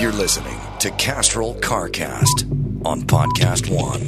You're listening to Castrol CarCast on Podcast One.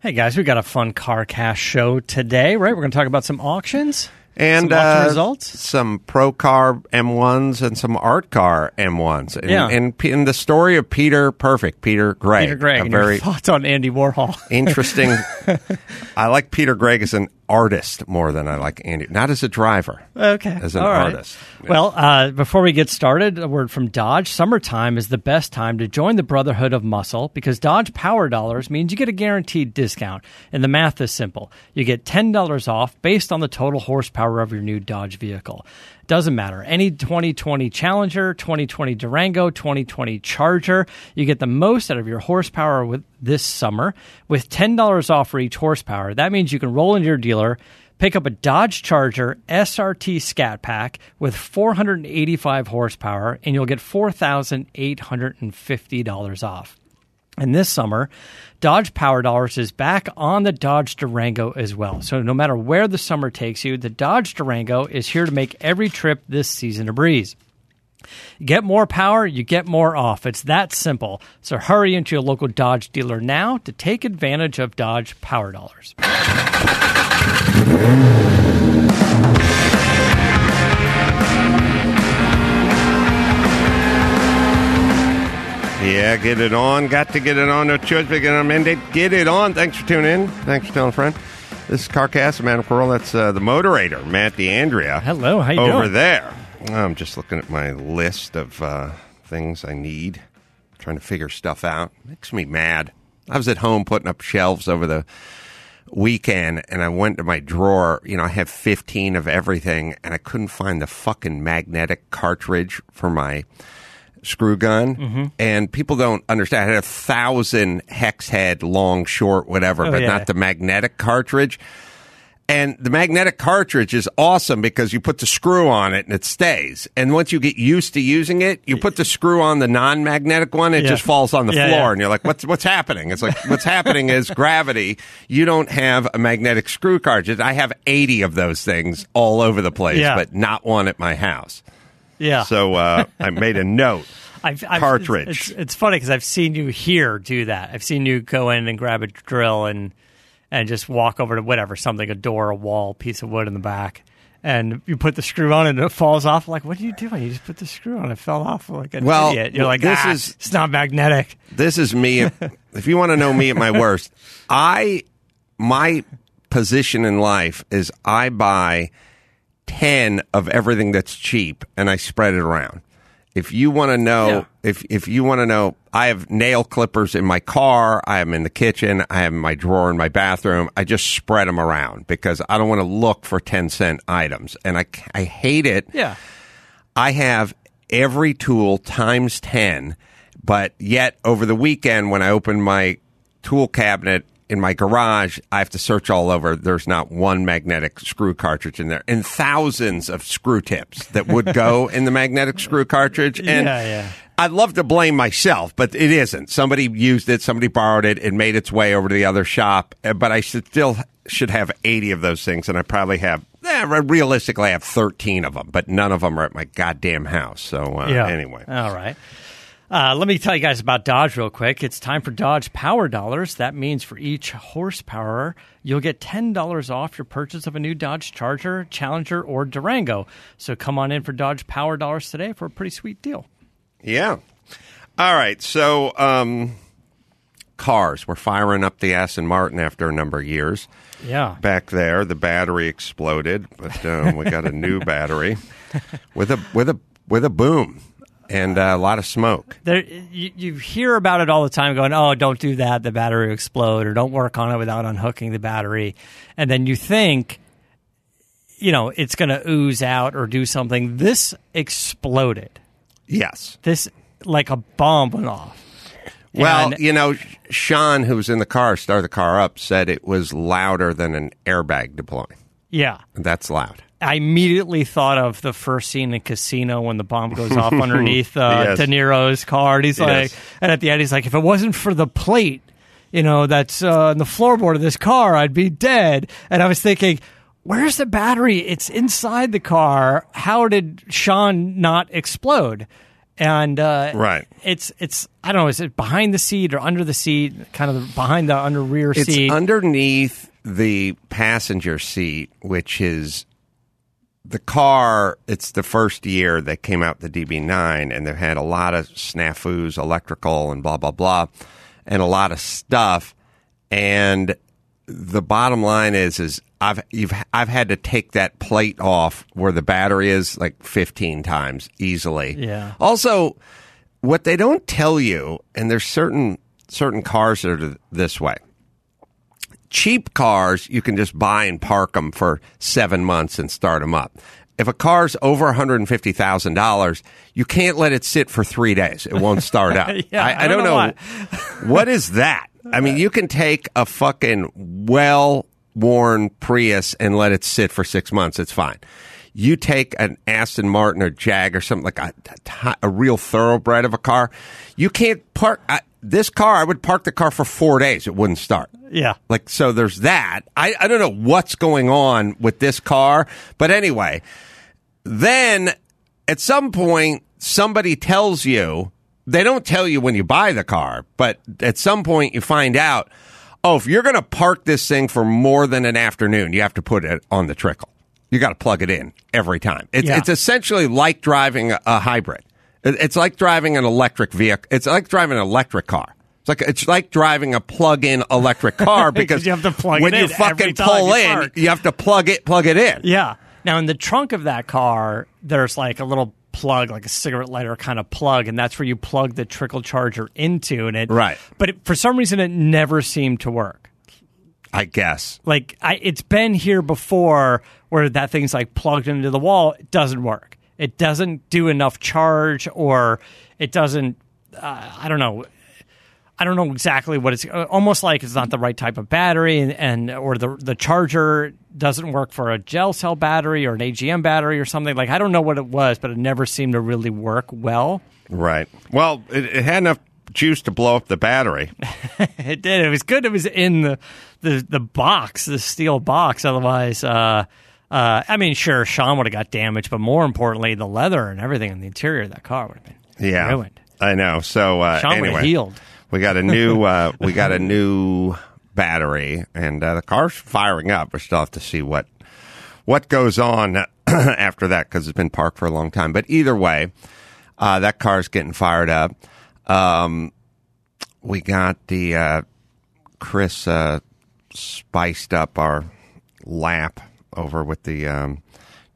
Hey guys, we got a fun CarCast show today, right? We're going to talk about some auctions and some auction uh, results. some pro car M1s and some art car M1s. And, Yeah. and, P- and the story of Peter Perfect, Peter Gregg. Peter Gregg, and very your thoughts on Andy Warhol? interesting. I like Peter Gregg as an artist more than I like Andy. Not as a driver. Okay. As an All right. artist. Well, uh, before we get started, a word from Dodge. Summertime is the best time to join the Brotherhood of Muscle because Dodge Power Dollars means you get a guaranteed discount. And the math is simple. You get $10 off based on the total horsepower of your new Dodge vehicle. Doesn't matter. Any 2020 Challenger, 2020 Durango, 2020 Charger, you get the most out of your horsepower with this summer with $10 off for each horsepower. That means you can roll into your dealer, pick up a Dodge Charger SRT Scat Pack with 485 horsepower, and you'll get $4,850 off. And this summer, Dodge Power Dollars is back on the Dodge Durango as well. So no matter where the summer takes you, the Dodge Durango is here to make every trip this season a breeze. Get more power, you get more off. It's that simple. So hurry into your local Dodge dealer now to take advantage of Dodge Power Dollars. Yeah, get it on. Got to get it on. No choice but get it on mandate. Get it on. Thanks for tuning in. Thanks for telling a friend. This is CarCast. I'm Adam Carolla. That's uh, the moderator, Matt D'Andria. Hello, how you over doing? there. I'm just looking at my list of uh, things I need, trying to figure stuff out. Makes me mad. I was at home putting up shelves over the weekend, and I went to my drawer. You know, I have 15 of everything, and I couldn't find the fucking magnetic cartridge for my screw gun. Mm-hmm. And people don't understand. I had a thousand hex head, long, short, whatever, Oh, but yeah. not the magnetic cartridge. And the magnetic cartridge is awesome because you put the screw on it and it stays. And once you get used to using it, you put the screw on the non-magnetic one, it Yeah. just falls on the Yeah, floor, yeah. and you're like, "What's what's happening?" It's like what's happening is gravity. You don't have a magnetic screw cartridge. I have 80 of those things all over the place, but not one at my house. Yeah. So uh, I made a note. I've, I've, cartridge. It's, it's, it's funny because I've seen you here do that. I've seen you go in and grab a drill and and just walk over to whatever something, a door, a wall, piece of wood in the back, and you put the screw on and it falls off. Like, what are you doing? You just put the screw on. It fell off like an Well, idiot. You're like, this ah, is- it's not magnetic. This is me. if you want to know me at my worst, I my position in life is I buy ten of everything that's cheap and I spread it around. If you want to know, Yeah. if if you want to know, I have nail clippers in my car. I am in the kitchen. I have my drawer in my bathroom. I just spread them around because I don't want to look for ten cent items, and I I hate it. Yeah. I have every tool times 10, but yet over the weekend when I open my tool cabinet in my garage, I have to search all over. There's not one magnetic screw cartridge in there, and thousands of screw tips that would go in the magnetic screw cartridge. And Yeah, yeah. I'd love to blame myself, but it isn't. Somebody used it, somebody borrowed it, it made its way over to the other shop. uh, But I should still should have 80 of those things, and I probably have, eh, realistically, I have 13 of them, but none of them are at my goddamn house. So uh, Yeah. anyway. All right. Uh, let me tell you guys about Dodge real quick. It's time for Dodge Power Dollars. That means for each horsepower, you'll get $10 off your purchase of a new Dodge Charger, Challenger, or Durango. So come on in for Dodge Power Dollars today for a pretty sweet deal. Yeah. All right. So, um, cars. We're firing up the Aston Martin after a number of years. Yeah. Back there, the battery exploded, but um, we got a new battery with a with a with a boom and uh, a lot of smoke. There, you, you hear about it all the time going, oh, don't do that, the battery will explode, or don't work on it without unhooking the battery. And then you think, you know, it's going to ooze out or do something. This exploded. Yes. This, like a bomb went off. Well, And- you know, Sean, who was in the car, started the car up, said it was louder than an airbag deploying. Yeah. That's loud. I immediately thought of the first scene in Casino when the bomb goes off underneath uh, Yes. De Niro's car. And he's like, and at the end, he's like, if it wasn't for the plate, you know, that's uh, on the floorboard of this car, I'd be dead. And I was thinking, where's the battery? It's inside the car. How did Sean not explode? And uh, Right. it's it's I don't know. Is it behind the seat or under the seat? Kind of behind the under rear It's seat. It's underneath the passenger seat, which is the car. It's the first year that came out the DB9, and they've had a lot of snafus, electrical, and blah blah blah, and a lot of stuff. And the bottom line is, is I've you've I've had to take that plate off where the battery is like 15 times easily. Yeah. Also, what they don't tell you, and there's certain certain cars that are this way. Cheap cars, you can just buy and park them for seven months and start them up. If a car's over $150,000, you can't let it sit for three days. It won't start up. Yeah, I, I don't know. what is that? I mean, you can take a fucking well worn Prius and let it sit for six months. It's fine. You take an Aston Martin or Jag or something like a, a, a real thoroughbred of a car. You can't park I, this car. I would park the car for four days. It wouldn't start. yeah. Like, so there's that. I, I don't know what's going on with this car, but anyway, then at some point, somebody tells you, they don't tell you when you buy the car, but at some point you find out, oh, if you're going to park this thing for more than an afternoon, you have to put it on the trickle. You got to plug it in every time. It's, Yeah. it's essentially like driving a, a hybrid. It- It's like driving an electric vehicle. It's like driving an electric car. It's like it's like driving a plug-in electric car because you have to plug when you fucking pull you in, park. you have to plug it plug it in. Yeah. Now in the trunk of that car, there's like a little plug, like a cigarette lighter kind of plug, and that's where you plug the trickle charger into, and it Right. But it, for some reason, it never seemed to work. I guess. Like I, it's been here before, where that thing's like plugged into the wall. It doesn't work. It doesn't do enough charge, or it doesn't. Uh, I don't know. I don't know exactly what it's uh, almost like it's not the right type of battery and, and or the the charger doesn't work for a gel cell battery or an AGM battery or something like I don't know what it was but it never seemed to really work well. Right. Well, it, it had enough juice to blow up the battery. It did. It was good. It was in the the, the box, the steel box. Otherwise, uh, uh, I mean, sure, Sean would have got damaged, but more importantly, the leather and everything in the interior of that car would have been Yeah. ruined. I know. So uh, Sean would have healed. we got a new uh, we got a new battery, and uh, the car's firing up. We still have to see what what goes on after that because it's been parked for a long time. But either way, uh, that car's getting fired up. Um, we got the uh, Chris uh, spiced up our lap over with the um,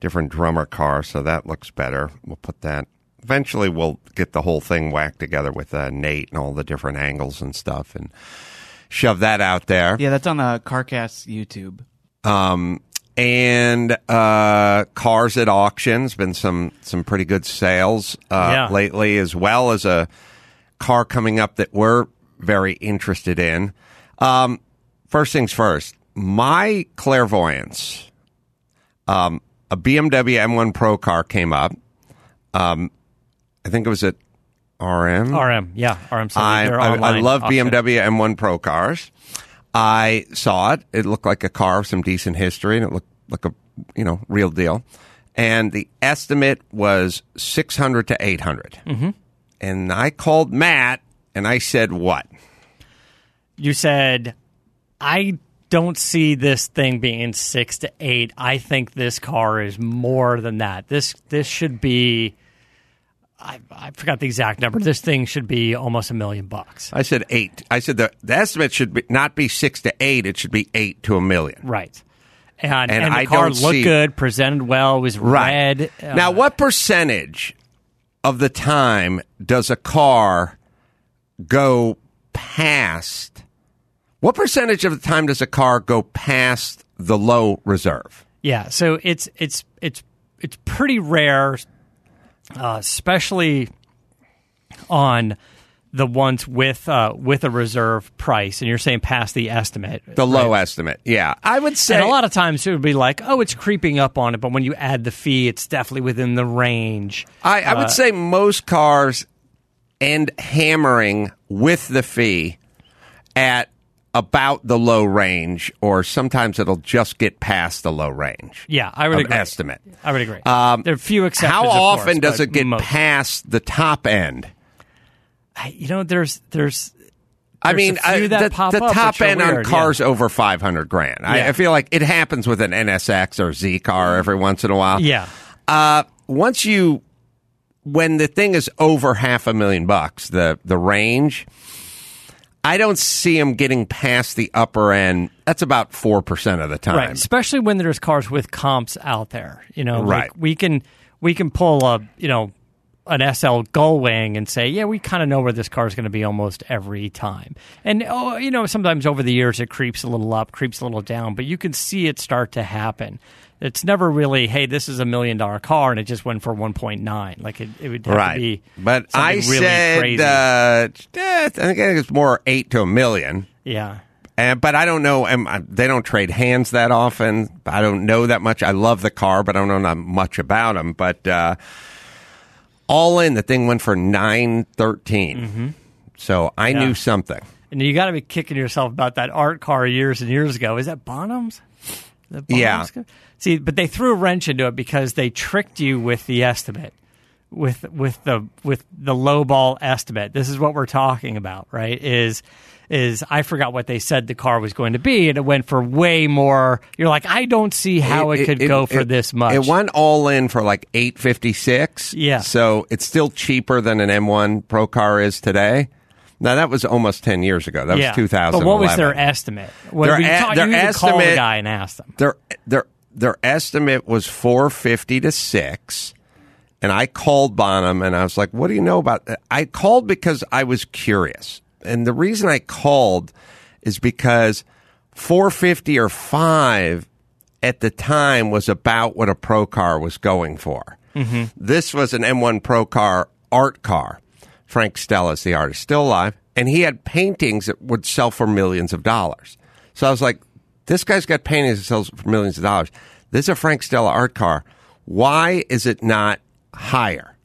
different drummer car, so that looks better. We'll put that. Eventually, we'll get the whole thing whacked together with uh, Nate and all the different angles and stuff, and shove that out there. Yeah, that's on the CarCast YouTube. Um, and uh, cars at auctions been some some pretty good sales uh, Yeah. lately, as well as a car coming up that we're very interested in. Um, first things first, my clairvoyance. Um, a BMW M1 Pro car came up. Um, I think it was at RM. RM, yeah, RM. I, I, I love. BMW M1 Pro cars. I saw it. It looked like a car with some decent history, and it looked like a you know real deal. And the estimate was six hundred to eight Mm-hmm. And I called Matt, and I said, "What? You said, I don't see this thing being six to eight. I think this car is more than that. This this should be. I, I forgot the exact number. This thing should be almost a million bucks. I said eight. I said the, the estimate should be, not be six to eight. It should be eight to a million. Right. And, And and, the I car looked see- good, presented well, was red. Uh, now, what percentage of the time does a car go past? What percentage of the time does a car go past the low reserve? Yeah, so it's it's it's it's pretty rare, uh, especially on the ones with uh, with a reserve price, and you're saying past the estimate. The low estimate. Yeah, I would say And a lot of times it would be like, oh, it's creeping up on it, but when you add the fee, it's definitely within the range. I, I Uh, would say most cars end hammering with the fee at about the low range, or sometimes it'll just get past the low range. Yeah, I would agree. estimate. I would agree. Um, there are a few exceptions. How of often course, does it get most. past the top end? I- You know, there's there's. I mean, I- the, the top end on cars yeah. over 500 grand. I, Yeah. I feel like it happens with an NSX or Z car every once in a while. Yeah. Uh, once you, when the thing is over half a million bucks, the the range, I don't see them getting past the upper end. That's about four percent of the time. Right, especially when there's cars with comps out there. You know, like Right. we can we can pull a you know an SL Gullwing and say, yeah, we kind of know where this car is going to be almost every time. And oh, you know, sometimes over the years it creeps a little up, creeps a little down, but you can see it start to happen. It's never really, hey, this is a million dollar car, and it just went for one point nine. Like it, it would have Right. to be, but I really said, crazy. uh, eh, I think it's more eight to a million. yeah. And, but I don't know. I- they don't trade hands that often. I don't know that much. I love the car, but I don't know that much about them. But uh, all in, the thing went for nine So I Yeah. knew something. And you got to be kicking yourself about that art car years and years ago. Is that Bonhams? The Yeah. Bonhams? See, but they threw a wrench into it because they tricked you with the estimate, with with the with the lowball estimate. This is what we're talking about, right? Is is I forgot what they said the car was going to be, and it went for way more. You're like, I don't see how it, could go for it- this much. It went all in for like eight fifty six. Yeah. So it's still cheaper than an M1 Pro car is today. Now that was almost ten years ago. That yeah. was two thousand. But what was their estimate? When Their you, e- talk, their you need call the estimate- guy and ask them. their their their estimate was 450 to 6 and I called Bonham and I was like what do you know about that? I called because I was curious and the reason I called is because 450 or 5 at the time was about what a pro car was going for. Mm-hmm. This was an M1 Pro car art car. Frank Stella's the artist still alive and he had paintings that would sell for millions of dollars. So I was like this guy's got paintings that sells for millions of dollars. This is a Frank Stella art car. Why is it not higher?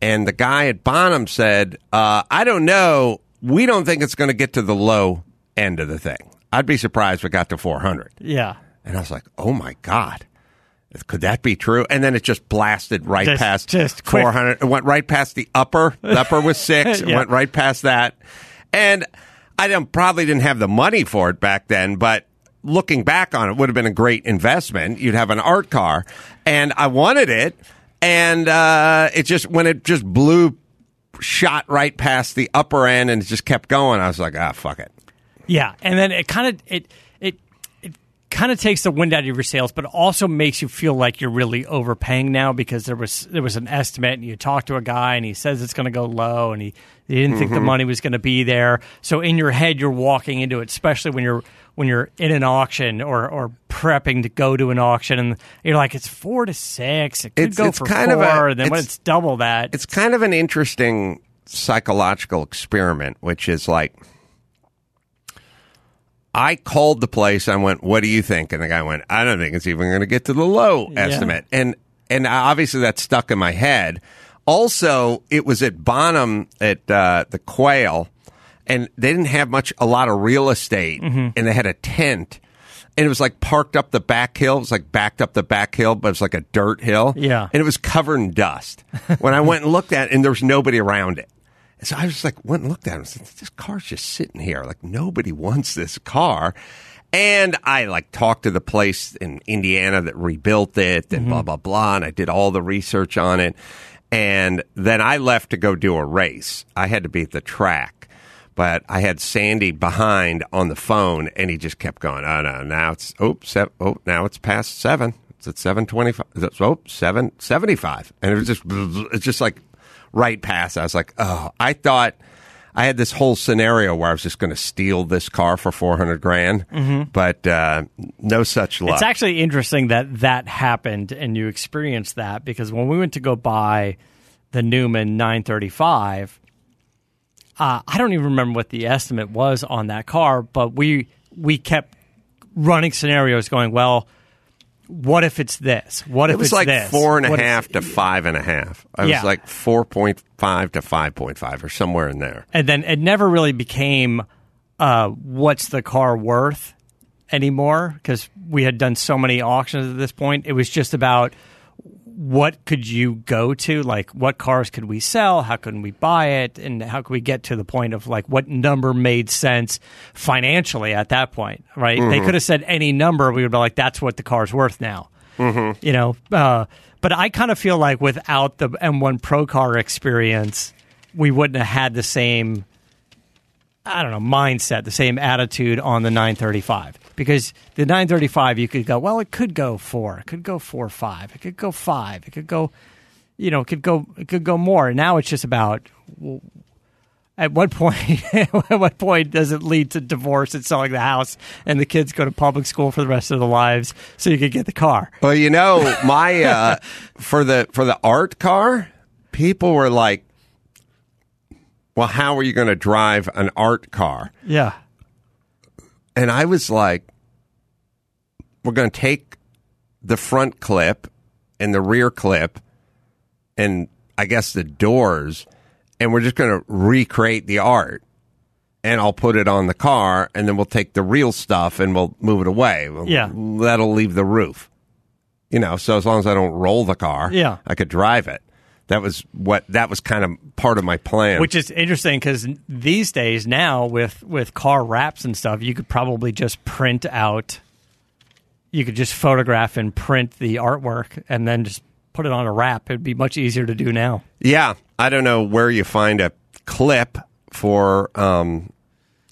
And the guy at Bonham said, uh, I don't know. We don't think it's going to get to the low end of the thing. I'd be surprised if it got to 400. Yeah. And I was like, oh my God. Could that be true? And then it just blasted right Just- past just quick. 400. It went right past the upper. The upper was six. It Yeah. went right past that. And I probably didn't have the money for it back then, but looking back on it would have been a great investment. You'd have an art car. And I wanted it. And uh, it just, when it just blew, shot right past the upper end and it just kept going, I was like, ah, fuck it. Yeah, and then it kind of it it it kind of takes the wind out of your sails, but also makes you feel like you're really overpaying now because there was there was an estimate, and you talk to a guy, and he says it's going to go low, and he, he didn't think the Mm-hmm. money was going to be there. So in your head, you're walking into it, especially when you're when you're in an auction or or prepping to go to an auction, and you're like, it's four to six, it could It's- go it's for kind four, of a- then when it's- it's double that, it's kind of an interesting psychological experiment, which is like I called the place. I went, "What do you think?" And the guy went, "I don't think it's even going to get to the low Yeah. estimate." And and obviously that stuck in my head. Also, it was at Bonham at uh, the Quail, and they didn't have much, a lot of real estate, Mm-hmm. and they had a tent. And it was like parked up the back hill. It was like backed up the back hill, but it was like a dirt hill. Yeah. And it was covered in dust. when I went and looked at it, and there was nobody around it. And so I was like, went and looked at it. I was like, this car's just sitting here. Like, nobody wants this car. And I like talked to the place in Indiana that rebuilt it and blah, blah, blah. And I did all the research on it. And then I left to go do a race. I had to be at the track. But I had Sandy behind on the phone, and he just kept going. Oh no! Now it's oh, seven, oh now it's past seven. It's at seven twenty-five. Oh, seven seventy-five, and it was just it's just like right past. I was like, oh, I thought I had this whole scenario where I was just going to steal this car for four hundred grand, but uh, no such luck. It's actually interesting that that happened and you experienced that because when we went to go buy the Newman 935, uh, I don't even remember what the estimate was on that car, but we we kept running scenarios going, well, what if it's this? What if it was it's like this? four and a What half to five and a half. I Yeah. was like four point five to five point five, or somewhere in there. and then it never really became uh, what's the car worth anymore because we had done so many auctions at this point. It was just about what could you go to? Like what cars could we sell? How can we buy it? And how could we get to the point of like what number made sense financially at that point right? They could have said any number we would be like that's what the car's worth now. You know uh, but i kind of feel like without the m1 pro car experience we wouldn't have had the same I don't know, mindset, the same attitude on the 935. Because the 935, you could go, well, it could go four, it could go four, five, it could go five, it could go, you know, it could go, it could go more. And Now it's just about well, at what point, at what point does it lead to divorce and selling the house, and the kids go to public school for the rest of their lives, so you could get the car. Well, you know, my uh, for the for the art car, people were like, "Well, how are you going to drive an art car?" Yeah, And I was like, "We're going to take the front clip and the rear clip, and I guess the doors, and we're just going to recreate the art." And I'll put it on the car, and then we'll take the real stuff and we'll move it away. Yeah. that'll leave the roof. You know, so as long as I don't roll the car, Yeah. I could drive it. That was what that was kind of part of my plan. Which is interesting because these days now with with car wraps and stuff, you could probably just print out. You could just photograph and print the artwork and then just put it on a wrap. It'd be much easier to do now. yeah, I don't know where you find a clip for, um,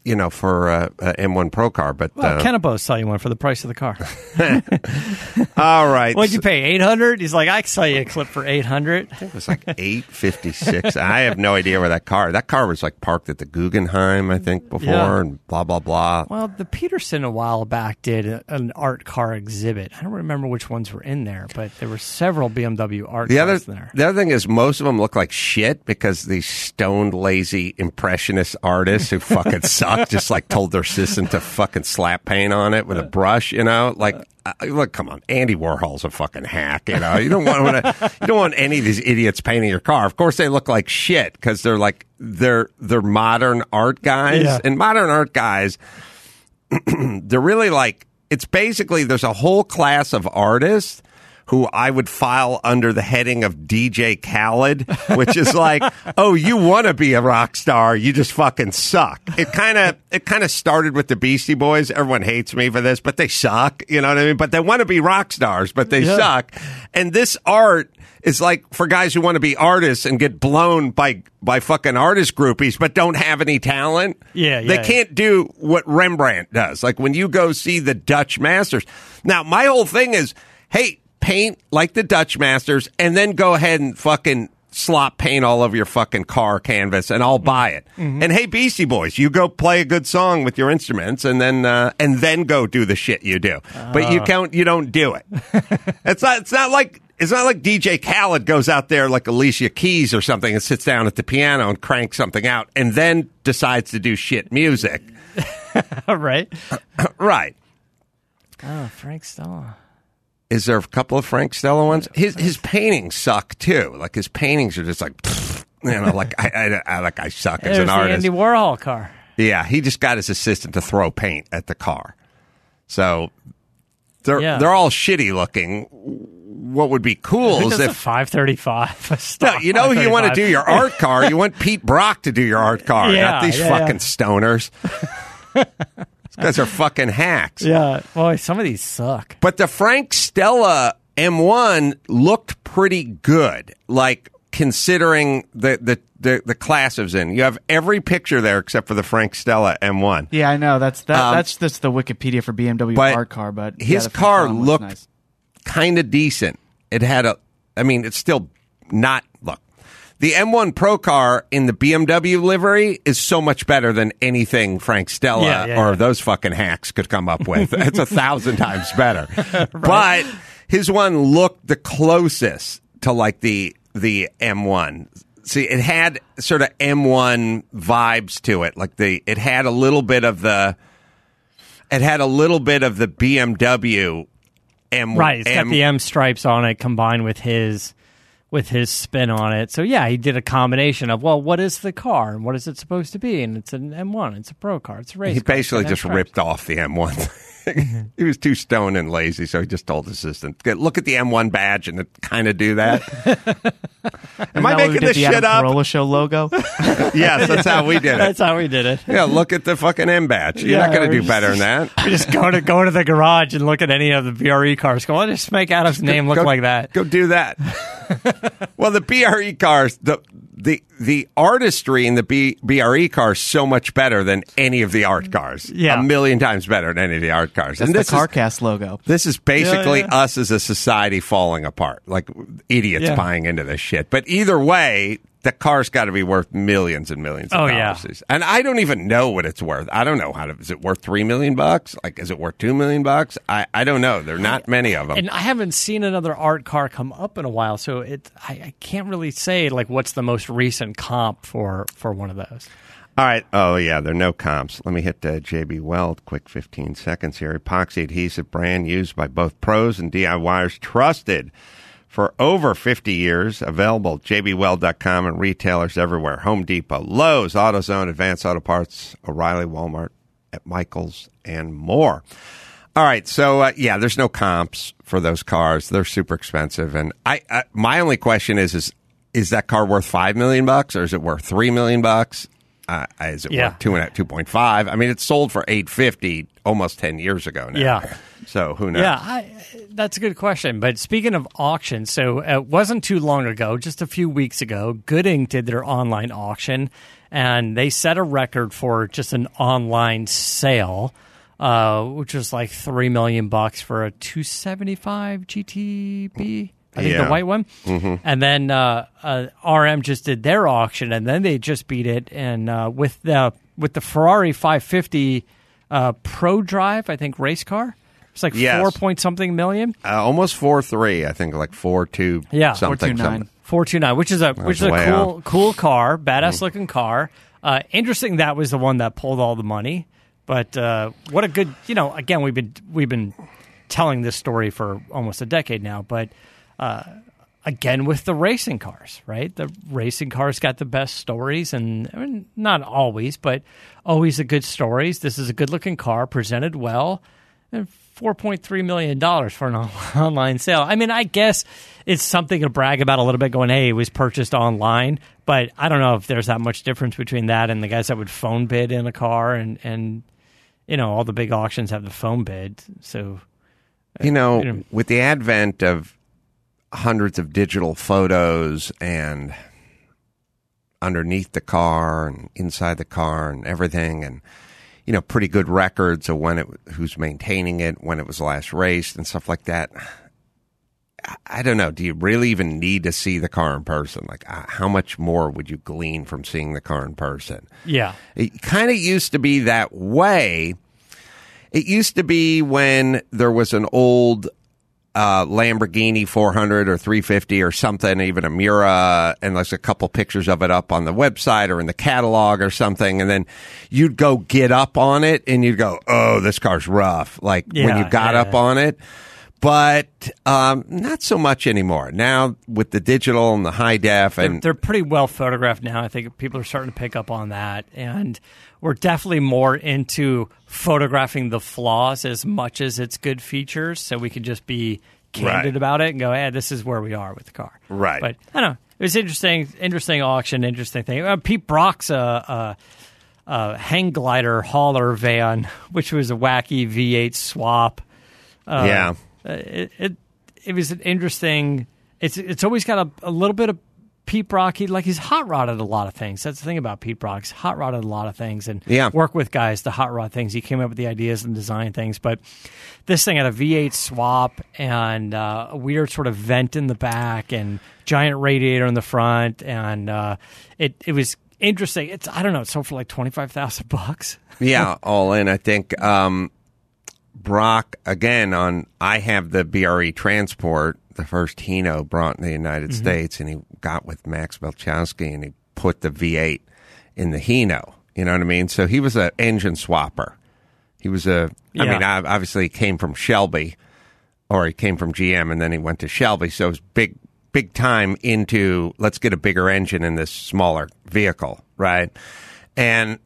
you know, for uh, a M1 Pro car, but Well, uh, Canepa sell you one for the price of the car. all right. What'd you pay? Eight hundred? He's like, I can sell you a clip for eight hundred. It was like eight fifty six. I have no idea where that car. That car was like parked at the Guggenheim, I think, before, Yeah. and blah blah blah. Well, the Petersen a while back did a, an art car exhibit. I don't remember which ones were in there, but there were several BMW art The other, cars in there. the other thing is, most of them look like shit because these stoned, lazy, impressionist artists who fucking suck just like told their assistant to fucking slap paint on it with a brush. You know, like look, come on, Andy Warhol's a fucking hack. You know, you don't want to, you don't want any of these idiots painting your car. Of course, they look like shit because they're like they're they're modern art guys, Yeah. and modern art guys they're really like it's basically there's a whole class of artists who I would file under the heading of DJ Khaled, which is like, oh, you want to be a rock star, you just fucking suck. It kind of it kind of started with the Beastie Boys. Everyone hates me for this, but they suck. You know what I mean? But they want to be rock stars, but they Yeah. suck. And this art is like for guys who want to be artists and get blown by by fucking artist groupies, but don't have any talent. Yeah, they yeah, yeah. can't do what Rembrandt does. Like when you go see the Dutch masters. Now, my whole thing is, hey, paint like the Dutch masters and then go ahead and fucking slop paint all over your fucking car canvas and I'll buy it. Mm-hmm. And hey, Beastie Boys, you go play a good song with your instruments and then, uh, and then go do the shit you do. But Uh. you can't, you don't do it. it's not, it's not like, it's not like DJ Khaled goes out there like Alicia Keys or something and sits down at the piano and cranks something out and then decides to do shit music. right? right. Oh, Frank Stella. Is there a couple of Frank Stella ones? His his paintings suck too. Like his paintings are just like, you know, like I, I, I like I suck as There's an the artist. Andy Warhol car. Yeah, he just got his assistant to throw paint at the car. So they're Yeah. they're all shitty looking. What would be cool is a if 535? no, you know you want to do your art car. You want Pete Brock to do your art car, Yeah, not these yeah, fucking yeah. stoners. these guys are fucking hacks. Yeah, boy, some of these suck. But the Frank Stella M1 looked pretty good, like considering the, the, the, the class it was in. You have every picture there except for the Frank Stella M1. Yeah, I know. That's that. Um, that's that's the Wikipedia for BMW art car. But his the car front one looks looked nice. kind of decent. It had a, I mean, it's still not, look, the M1 Pro car in the BMW livery is so much better than anything Frank Stella Yeah, yeah, or yeah. those fucking hacks could come up with. it's a thousand times better. But his one looked the closest to like the, the M1. See, it had sort of M1 vibes to it. Like the, it had a little bit of the, it had a little bit of the BMW M1. Right, it's got the M stripes on it combined with his with his spin on it. So yeah, he did a combination of well, what is the car and what is it supposed to be? And it's an M1, it's a pro car, it's a race. He basically just ripped off the M1. he was too stoned and lazy, so he just told his assistant, "Look at the M1 badge and kind of do that." Am I that making this the shit Adam up? Carolla show logo. yes, that's how we did it. That's how we did it. Yeah, look at the fucking M badge. You're Yeah, not going to we're do better than that. We just go to go to the garage and look at any of the BRE cars. Go, let's just make Adam's name look Go- like that. Go do that. well, the BRE cars, the the the artistry in the B, BRE cars so much better than any of the art cars. Yeah. a million times better than any of the art cars. That's and the this is CarCast logo. this is basically Yeah, yeah. us as a society falling apart, like idiots Yeah. buying into this shit. But either way. The car's got to be worth millions and millions of Oh, dollars. yeah. And I don't even know what it's worth. I don't know how to. Is it worth three million bucks? Like, is it worth two million bucks? I, I don't know. There are not many of them. And I haven't seen another art car come up in a while, so it I, I can't really say like what's the most recent comp for for one of those. All right. Oh, yeah. There are no comps. Let me hit uh, JB Weld. Quick 15 seconds here. Epoxy adhesive brand used by both pros and DIYers. Trusted for over 50 years. Available at jbweld.com and retailers everywhere. Home Depot, Lowe's, AutoZone, Advanced Auto Parts, O'Reilly, Walmart, at Michael's, and more. All right, so uh, yeah, there's no comps for those cars. They're super expensive, and I, I my only question is is is that car worth five million bucks or is it worth three million bucks? Uh, is it Yeah. worth two and a, two point five? I mean, it sold for eight fifty almost ten years ago now. Yeah. So who knows? Yeah, I, that's a good question. But speaking of auctions, so it wasn't too long ago, just a few weeks ago, Gooding did their online auction, and they set a record for just an online sale, uh, which was like three million bucks for a 275 GTB. I think Yeah. the white one, and then uh, uh, RM just did their auction, and then they just beat it, and uh, with the with the Ferrari 550 uh, Prodrive, I think race car, it's like Yes. four point something million. Uh, almost four three. I think like four two. Yeah, something 429. something. Four two nine, which is a which is a cool out. cool car, badass looking car. Uh, interesting that was the one that pulled all the money, but uh, what a good you know. Again, we've been we've been telling this story for almost a decade now, but uh, again with the racing cars, right? The racing cars got the best stories, and I mean, not always, but always the good stories. This is a good looking car, presented well. And $4.3 million for an online sale. I mean, I guess it's something to brag about a little bit going, hey, it was purchased online. But I don't know if there's that much difference between that and the guys that would phone bid in a car. And, and you know, all the big auctions have the phone bid. So, You know, you know- with the advent of hundreds of digital photos and underneath the car and inside the car and everything and you know pretty good records of when it who's maintaining it when it was last raced and stuff like that I- don't know. Do you really even need to see the car in person? Like, uh, how much more would you glean from seeing the car in person? yeah. It kind of used to be that way. It used to be when there was an old uh, Lamborghini 400 or 350 or something, even a Miura, and there's a couple pictures of it up on the website or in the catalog or something. And then you'd go get up on it and you'd go, oh, this car's rough. Like when you got yeah. up on it. But um, not so much anymore. Now with the digital and the high def They're, and they're pretty well photographed now. I think people are starting to pick up on that. And we're definitely more into photographing the flaws as much as its good features. So we can just be candid Right. about it and go, hey, this is where we are with the car. Right. But I don't know. It was interesting, interesting auction, interesting thing. Uh, Pete Brock's a, a, a hang glider hauler van, which was a wacky V8 swap. Uh, yeah. Uh, it, it it was an interesting. It's it's always got a, a little bit of Pete Brock. He like he's hot rodded a lot of things. That's the thing about Pete Brock. He's hot rodded a lot of things and Yeah. work with guys to hot rod things. He came up with the ideas and design things. But this thing had a V8 swap and uh, a weird sort of vent in the back and giant radiator in the front, and uh, it it was interesting. It's I don't know. It sold for like twenty five thousand bucks. yeah, all in. I think um, Brock again on. I have the BRE transport, the first Hino brought in the United Mm-hmm. States, and he got with Max Balchowsky, and he put the V8 in the Hino. You know what I mean? So he was an engine swapper. He was a. I Yeah. mean, obviously, he came from Shelby, or he came from GM, and then he went to Shelby. So it was big big time into let's get a bigger engine in this smaller vehicle, right? And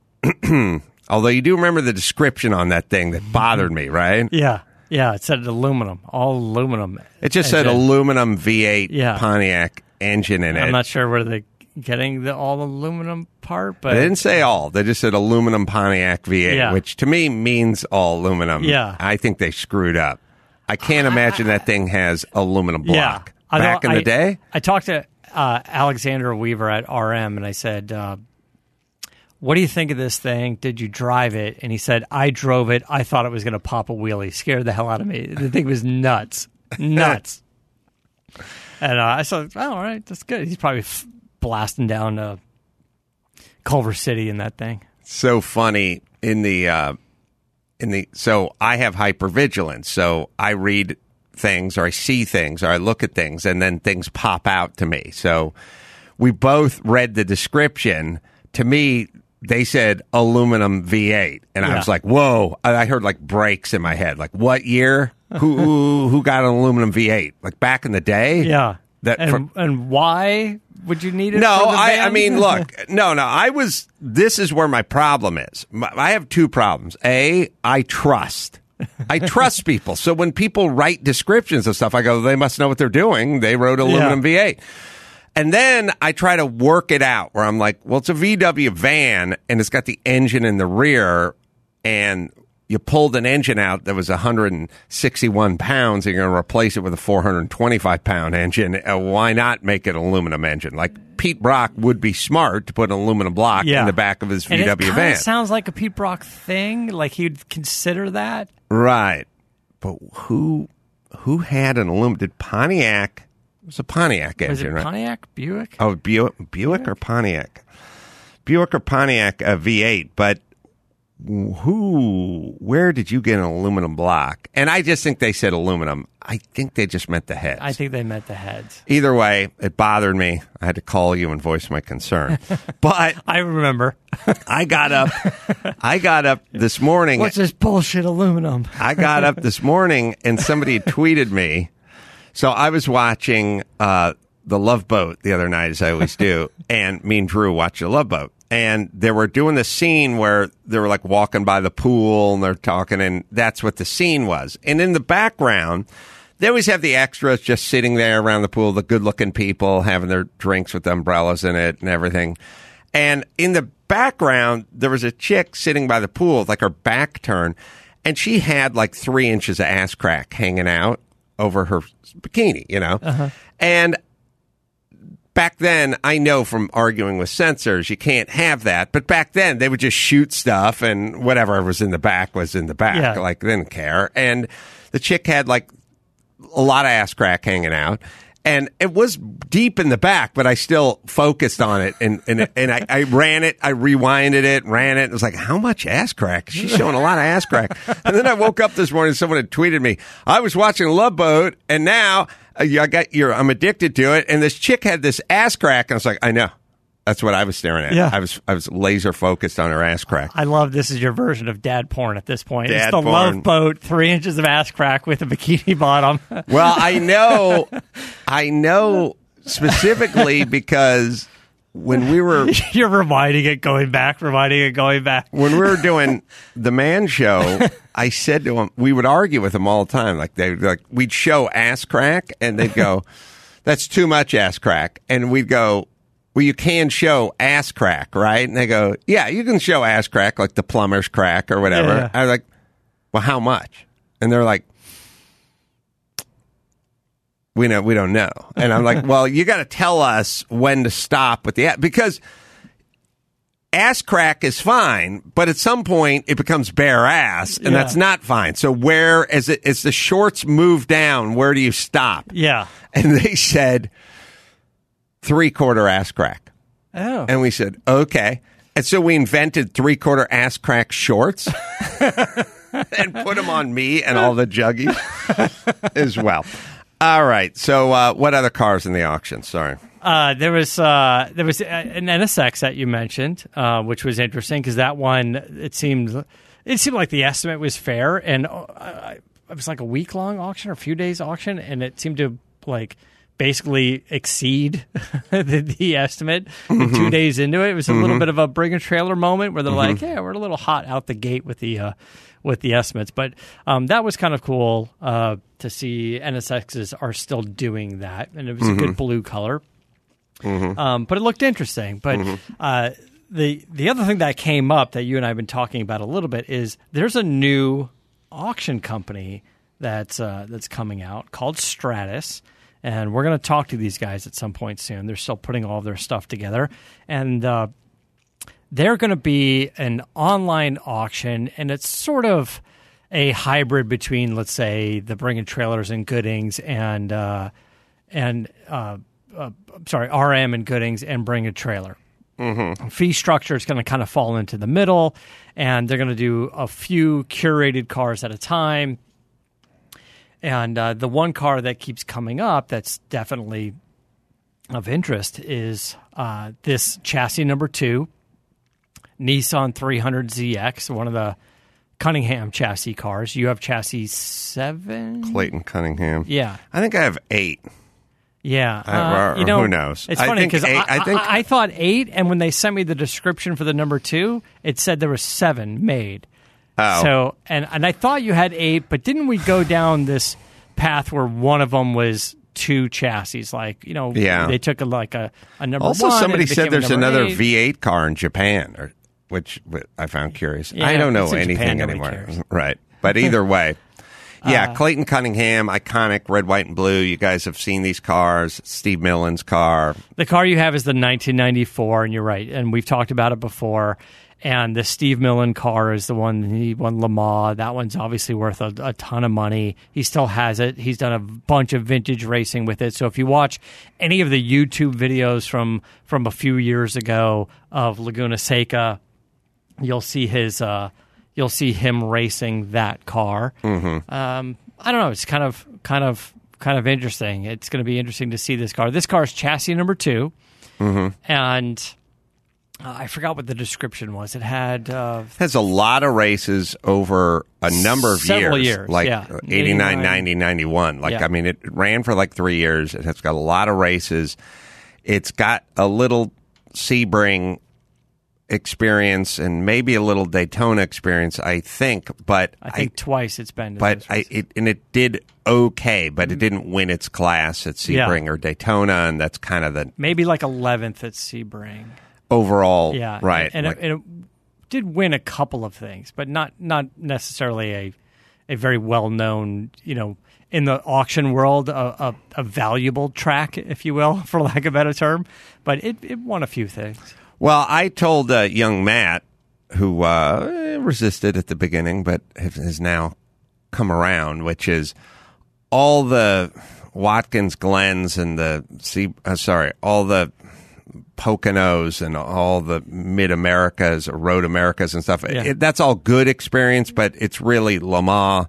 although you do remember the description on that thing that bothered me, right? Yeah. Yeah. It said aluminum, all aluminum. It just said aluminum V8 Yeah. Pontiac engine in it. I'm not sure where they getting the all aluminum part, but They didn't say all. They just said aluminum Pontiac V8, Yeah. which to me means all aluminum. Yeah. I think they screwed up. I can't imagine that thing has aluminum block. yeah. Back know- in the I- day? I talked to uh, Alexander Weaver at RM, and I said, uh, "What do you think of this thing? Did you drive it?" And he said, "I drove it. I thought it was going to pop a wheelie. Scared the hell out of me. The thing was nuts, nuts." and uh, I said, "Oh, all right, that's good." He's probably f- blasting down uh, Culver City in that thing. so funny in the uh, in the so I have hypervigilance. So I read things or I see things or I look at things and then things pop out to me. So we both read the description. To me, they said aluminum V8, and I was like, "Whoa!" I I heard like brakes in my head. Like, what year? who, who who got an aluminum V8? Like back in the day? Yeah. That and, from- and why would you need it? no, for the I, I mean, look, no, no. I was. This is where my problem is. My, I have two problems. A, I trust. I trust people. So when people write descriptions of stuff, I go, they must know what they're doing. They wrote aluminum V8. And then I try to work it out where I'm like, well, it's a VW van and it's got the engine in the rear and you pulled an engine out that was 161 pounds and you're going to replace it with a 425 pound engine. Uh, why not make it an aluminum engine? Like Pete Brock would be smart to put an aluminum block yeah. in the back of his and VW it van. Sounds like a Pete Brock thing. Like he'd consider that. right. But who who had an aluminum? Did Pontiac? Was a Pontiac Was engine, it right? Pontiac Buick? Oh, Buick, Buick or Pontiac? Buick or Pontiac uh, V8, but who, where did you get an aluminum block? And I just think they said aluminum. I think they just meant the heads. I think they meant the heads. Either way, it bothered me. I had to call you and voice my concern. but I remember. I got up, I got up this morning. What's this bullshit aluminum? I got up this morning and somebody tweeted me. So I was watching uh, the Love Boat the other night, as I always do, and me and Drew watched the Love Boat. And they were doing the scene where they were like walking by the pool and they're talking, and that's what the scene was. And in the background, they always have the extras just sitting there around the pool, the good looking people having their drinks with umbrellas in it and everything. And in the background, there was a chick sitting by the pool, like her back turned, and she had like three inches of ass crack hanging out over her bikini, you know? Uh-huh. And back then, I know from arguing with censors, you can't have that. But back then, they would just shoot stuff and whatever was in the back was in the back. Yeah. Like, they didn't care. And the chick had like a lot of ass crack hanging out. And it was deep in the back, but I still focused on it and, and, and I, I ran it, I rewinded it, ran it. It was like, how much ass crack? She's showing a lot of ass crack. And then I woke up this morning, someone had tweeted me, I was watching Love Boat and now uh, I got your, I'm addicted to it. And this chick had this ass crack. And I was like, I know. That's what I was staring at. Yeah. I was, I was laser focused on her ass crack. I love this is your version of dad porn at this point. it's Dad the porn. love boat, three inches of ass crack with a bikini bottom. Well, I know, I know specifically because when we were You're reminding it, going back, reminding it, going back. when we were doing the man show, I said to him, we would argue with him all the time. Like they like we'd show ass crack, and they'd go, "That's too much ass crack," and we'd go. Well, you can show ass crack, right? And they go, yeah, you can show ass crack, like the plumber's crack or whatever. Yeah. I was like, well, how much? And they're like, we know we don't know and i'm like well you got to tell us when to stop with the because ass crack is fine but at some point it becomes bare ass and Yeah. that's not fine so where as it as the shorts move down where do you stop Yeah. and they said three quarter ass crack. Oh. and we said okay. And so we invented three quarter ass crack shorts and put them on me and all the juggies as well. All right. So uh, what other cars in the auction? Sorry. Uh, there was uh, there was uh, an NSX that you mentioned, uh, which was interesting because that one it seemed it seemed like the estimate was fair, and uh, it was like a week long auction or a few days auction, and it seemed to like basically exceed the, the estimate two days into it. It was a little bit of a bring a trailer moment where they're like, "Yeah, we're a little hot out the gate with the uh, with the estimates." But um, that was kind of cool uh, to see NSXs are still doing that, and it was a good blue color. Um, but it looked interesting. But uh, the the other thing that came up that you and I have been talking about a little bit is there's a new auction company that's uh, that's coming out called Stratus, and we're going to talk to these guys at some point soon. They're still putting all of their stuff together, and uh, they're going to be an online auction, and it's sort of a hybrid between, let's say, the bringing trailers and Goodings and uh, and uh, uh, sorry, RM and Goodings and bring a trailer. Mm-hmm. Fee structure is going to kind of fall into the middle, and they're going to do a few curated cars at a time. And uh, the one car that keeps coming up that's definitely of interest is uh, this chassis number two, Nissan 300ZX, one of the Cunningham chassis cars. You have chassis seven? Clayton Cunningham. Yeah. I think I have eight. Yeah, Uh, or- you know, who knows? It's funny because I, I I, I thought eight, and when they sent me the description for the number two, it said there were seven made. Oh. So, and and I thought you had eight, but didn't we go down this path where one of them was two chassis? Like you know, Yeah. they took a, like a, a number. Also, somebody said there's another eight. V8 car in Japan, or, which I found curious. Yeah, I don't know in Japan, anything anymore. Right. But either way, yeah, Uh, Clayton Cunningham, iconic red, white, and blue. You guys have seen these cars. Steve Millen's car. The car you have is the 1994, and you're right. And we've talked about it before. And the Steve Millen car is the one he won Le Mans. That one's obviously worth a, a ton of money. He still has it. He's done a bunch of vintage racing with it. So if you watch any of the YouTube videos from from a few years ago of Laguna Seca, you'll see his uh, you'll see him racing that car. Mm-hmm. Um, I don't know. It's kind of kind of kind of interesting. It's going to be interesting to see this car. This car is chassis number 2 and uh, I forgot what the description was. It had uh, Has a lot of races over a number of Several years, years, like yeah. 89, 89. 90, 91. Like, Yeah. I mean, it ran for like three years. It has got a lot of races. It's got a little Sebring experience and maybe a little Daytona experience, I think. But I think twice it's been. to but I, it, and it did okay, but it didn't win its class at Yeah. Sebring or Daytona, and that's kind of the maybe like eleventh at Sebring. Overall Yeah, right. And, like- it, and it did win a couple of things, but not not necessarily a a very well known, you know, in the auction world, a, a, a valuable track, if you will, for lack of a better term. But it, it won a few things. Well, I told uh, young Matt, who uh, resisted at the beginning, but has- now come around, which is all the Watkins Glens and the C, uh, sorry, all the Poconos and all the Mid Americas or Road Americas and stuff. Yeah. It, that's all good experience, but it's really Le Mans,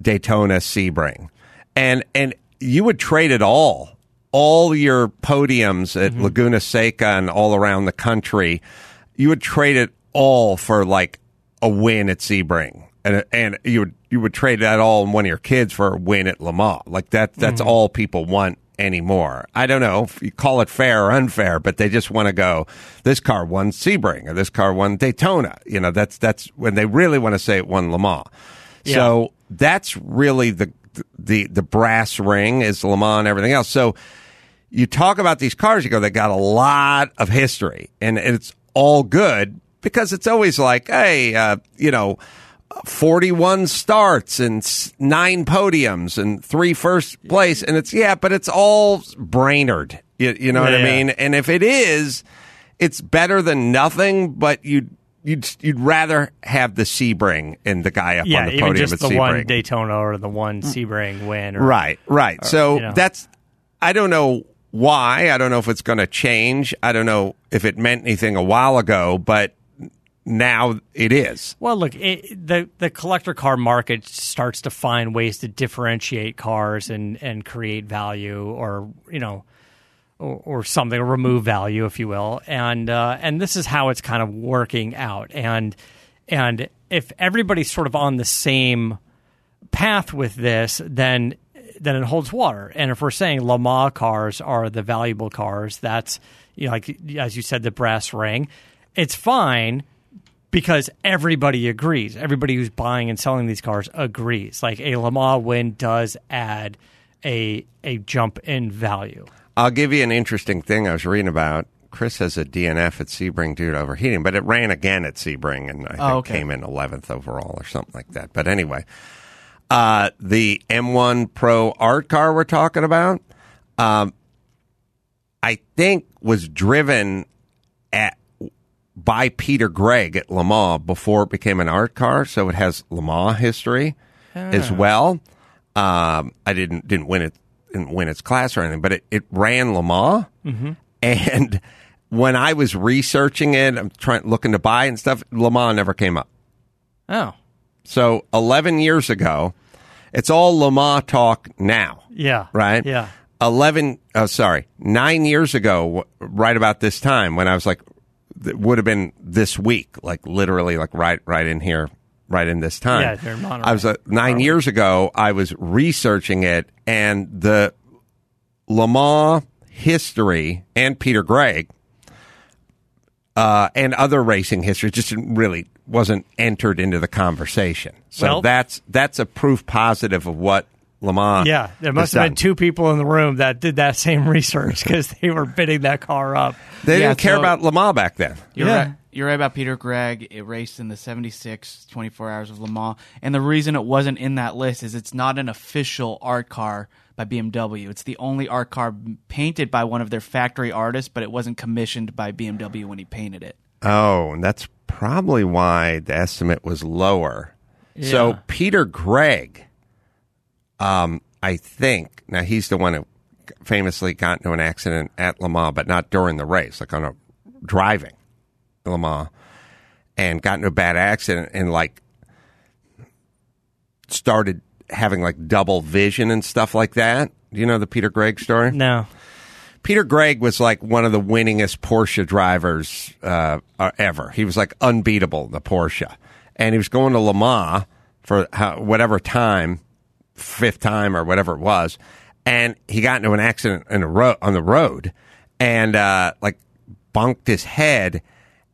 Daytona, Sebring, and and you would trade it all, all your podiums at mm-hmm. Laguna Seca and all around the country, you would trade it all for like a win at Sebring, and and you would you would trade that all in one of your kids for a win at Le Mans. Like that that's mm-hmm. all people want anymore. I don't know if you call it fair or unfair, but they just want to go. This car won Sebring, or this car won Daytona. You know, that's that's when they really want to say it won Le Lamar. So that's really the the the brass ring is Le Mans and everything else. So you talk about these cars, you go, they got a lot of history, and it's all good because it's always like, hey, uh, you know. 41 starts and nine podiums and three first place. And it's, yeah, but it's all Brainerd. You, you know what I Yeah. mean? And if it is, it's better than nothing, but you'd, you'd, you'd rather have the Sebring and the guy up Yeah, on the even podium just at the Sebring. one Daytona or the one Sebring win. Or, Right, right. so you know. that's I don't know why. I don't know if it's going to change. I don't know if it meant anything a while ago, but now it is. Well, look, it, the the collector car market starts to find ways to differentiate cars and and create value, or you know, or, or something, or remove value, if you will. And uh, and this is how it's kind of working out. And and if everybody's sort of on the same path with this, then then it holds water. And if we're saying Le Mans cars are the valuable cars, that's you know, like as you said, the brass ring. It's fine because everybody agrees. Everybody who's buying and selling these cars agrees. Like a Le Mans win does add a a jump in value. I'll give you an interesting thing I was reading about. Chris has a DNF at Sebring due to overheating, but it ran again at Sebring and I think Oh, okay. came in 11th overall or something like that. But anyway, uh, the M1 Pro art car we're talking about, um, I think was driven at by Peter Gregg at Le Mans before it became an art car, so it has Le Mans history as well. Um, I didn't didn't win it didn't win its class or anything, but it, it ran Le Mans, and when I was researching it, I'm trying looking to buy and stuff. Le Mans never came up. Oh, So 11 years ago, it's all Le Mans talk now yeah, right? Yeah, 11, oh, sorry, nine years ago, right about this time, when I was like, it would have been this week, like literally, like right, right in here, right in this time. Yeah, they're in Monterey. I was uh, nine years ago. I was researching it, and the Le Mans history and Peter Gregg. Uh, and other racing history just didn't really wasn't entered into the conversation. So Well- that's that's a proof positive of what Le Mans. yeah. There must have been two people in the room that did that same research because they were bidding that car up. They Yeah, didn't care so- about Le Mans back then. You're Yeah. right. You're right about Peter Gregg. It raced in the 76 24 Hours of Le Mans. And the reason it wasn't in that list is it's not an official art car by BMW. It's the only art car painted by one of their factory artists, but it wasn't commissioned by BMW when he painted it. Oh, and that's probably why the estimate was lower. So Peter Gregg, um, I think now he's the one who famously got into an accident at Le Mans, but not during the race, like on a driving Le Mans, and got into a bad accident and like started having like double vision and stuff like that. Do you know the Peter Gregg story? No, Peter Gregg was like one of the winningest Porsche drivers uh, uh, ever. He was like unbeatable the Porsche, and he was going to Le Mans for how, whatever time, fifth time or whatever it was, and he got into an accident in ro- on the road, and uh, like bunked his head,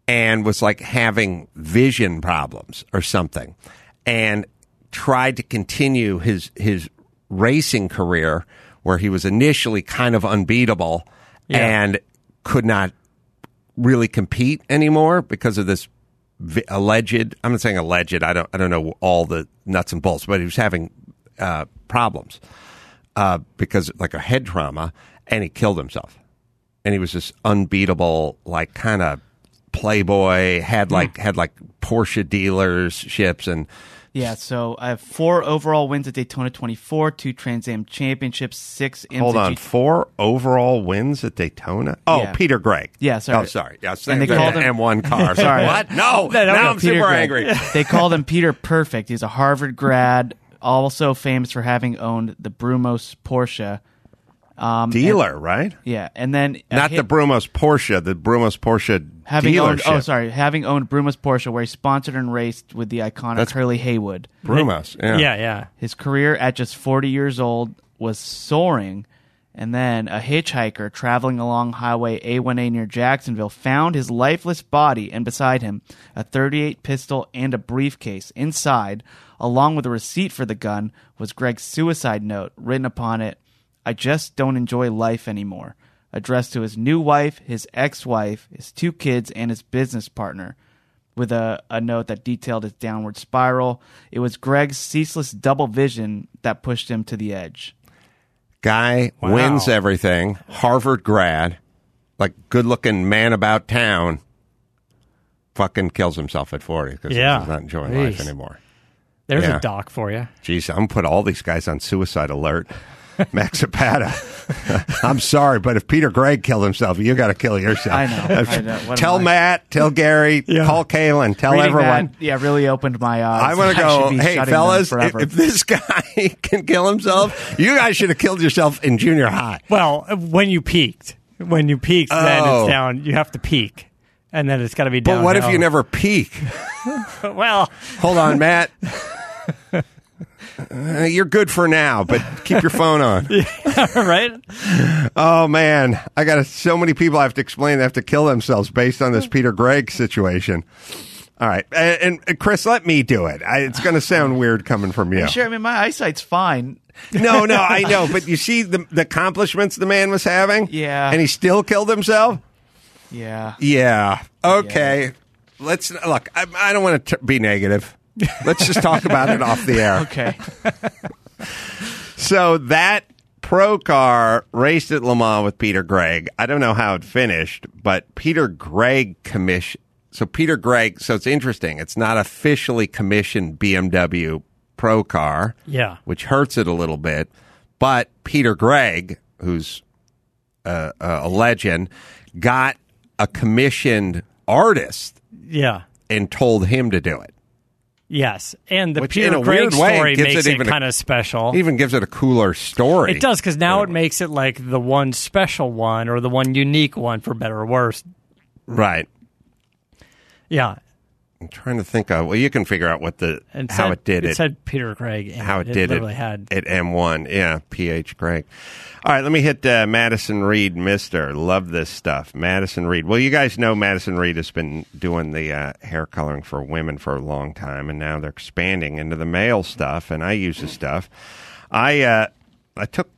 and was like having vision problems or something, and tried to continue his his racing career where he was initially kind of unbeatable and could not really compete anymore because of this alleged I'm not saying alleged I don't I don't know all the nuts and bolts but he was having uh, problems uh, because like a head trauma and he killed himself and he was this unbeatable like kind of playboy had like had like Porsche dealerships and Yeah, so I have four overall wins at Daytona 24, two Trans Am championships, six IMSA Hold on, four overall wins at Daytona. Oh, Yeah. Peter Gregg. Yeah, sorry. Oh, sorry. Yeah, And they the called him- M1 car. Sorry. What? No. No, no, now I'm Peter super Gregg. angry. they called him Peter Perfect. He's a Harvard grad, also famous for having owned the Brumos Porsche. Um, Dealer, right? Yeah, and then Not hi- the Brumos Porsche, the Brumos Porsche having owned. dealership. Oh, sorry, having owned Brumos Porsche, where he sponsored and raced with the iconic That's- Hurley Haywood. Brumos. Yeah. yeah, yeah. His career at just 40 years old was soaring, and then a hitchhiker traveling along Highway A1A near Jacksonville found his lifeless body, and beside him, a 38 pistol and a briefcase. Inside, along with a receipt for the gun, was Gregg's suicide note written upon it I just don't enjoy life anymore. Addressed to his new wife, his ex wife, his two kids, and his business partner with a, a note that detailed his downward spiral. It was Gregg's ceaseless double vision that pushed him to the edge. Guy Wow. wins everything. Harvard grad, like good looking man about town, fucking kills himself at 40 because Yeah. he's not enjoying life anymore. There's Yeah. a doc for you. Jeez, I'm going to put all these guys on suicide alert. Max Zapata. I'm sorry, but if Peter Gregg killed himself, you got to kill yourself. I know, I know. What tell am I- Matt, tell Gary, call Kalen, tell Reading everyone. that, yeah, really opened my eyes. I want to go, hey, fellas, if, if this guy can kill himself, you guys should have killed yourself in junior high. Well, when you peaked, when you peaked, then Oh. it's down. You have to peak, and then it's got to be But what if you never peak? Well, Hold on, Matt. Uh, you're good for now, but keep your phone on. right? Oh man, I got so many people I have to explain they have to kill themselves based on this Peter Gregg situation. All right, and, and Chris, let me do it. I, it's going to sound weird coming from you. Sure, I mean my eyesight's fine. No, no, I know, but you see the, the accomplishments the man was having. Yeah. and he still killed himself. Yeah. Yeah. Okay. Let's look. I, I don't want to be negative. Let's just talk about it off the air. Okay. So that Procar raced at Le Mans with Peter Gregg. I don't know how it finished, but Peter Gregg commission. So Peter Gregg. So it's interesting. It's not officially commissioned BMW Procar. Yeah. which hurts it a little bit. But Peter Gregg, who's uh, a legend, got a commissioned artist Yeah. and told him to do it. Yes. And the Which, in Peter a weird way, story gives makes it it, even kind of special. Even gives it a cooler story. It does because now it makes it like the one special one or the one unique one for better or worse. right. Yeah. I'm trying to think of. Well, you can figure out what the how said- it did it. it. said Peter Craig. how it, did it had at M1. Yeah, PH Craig. All right, let me hit uh, Madison Reed, Mister. Love this stuff, Madison Reed. Well, you guys know Madison Reed has been doing the uh, hair coloring for women for a long time, and now they're expanding into the male stuff. And I use the stuff. I uh, I took.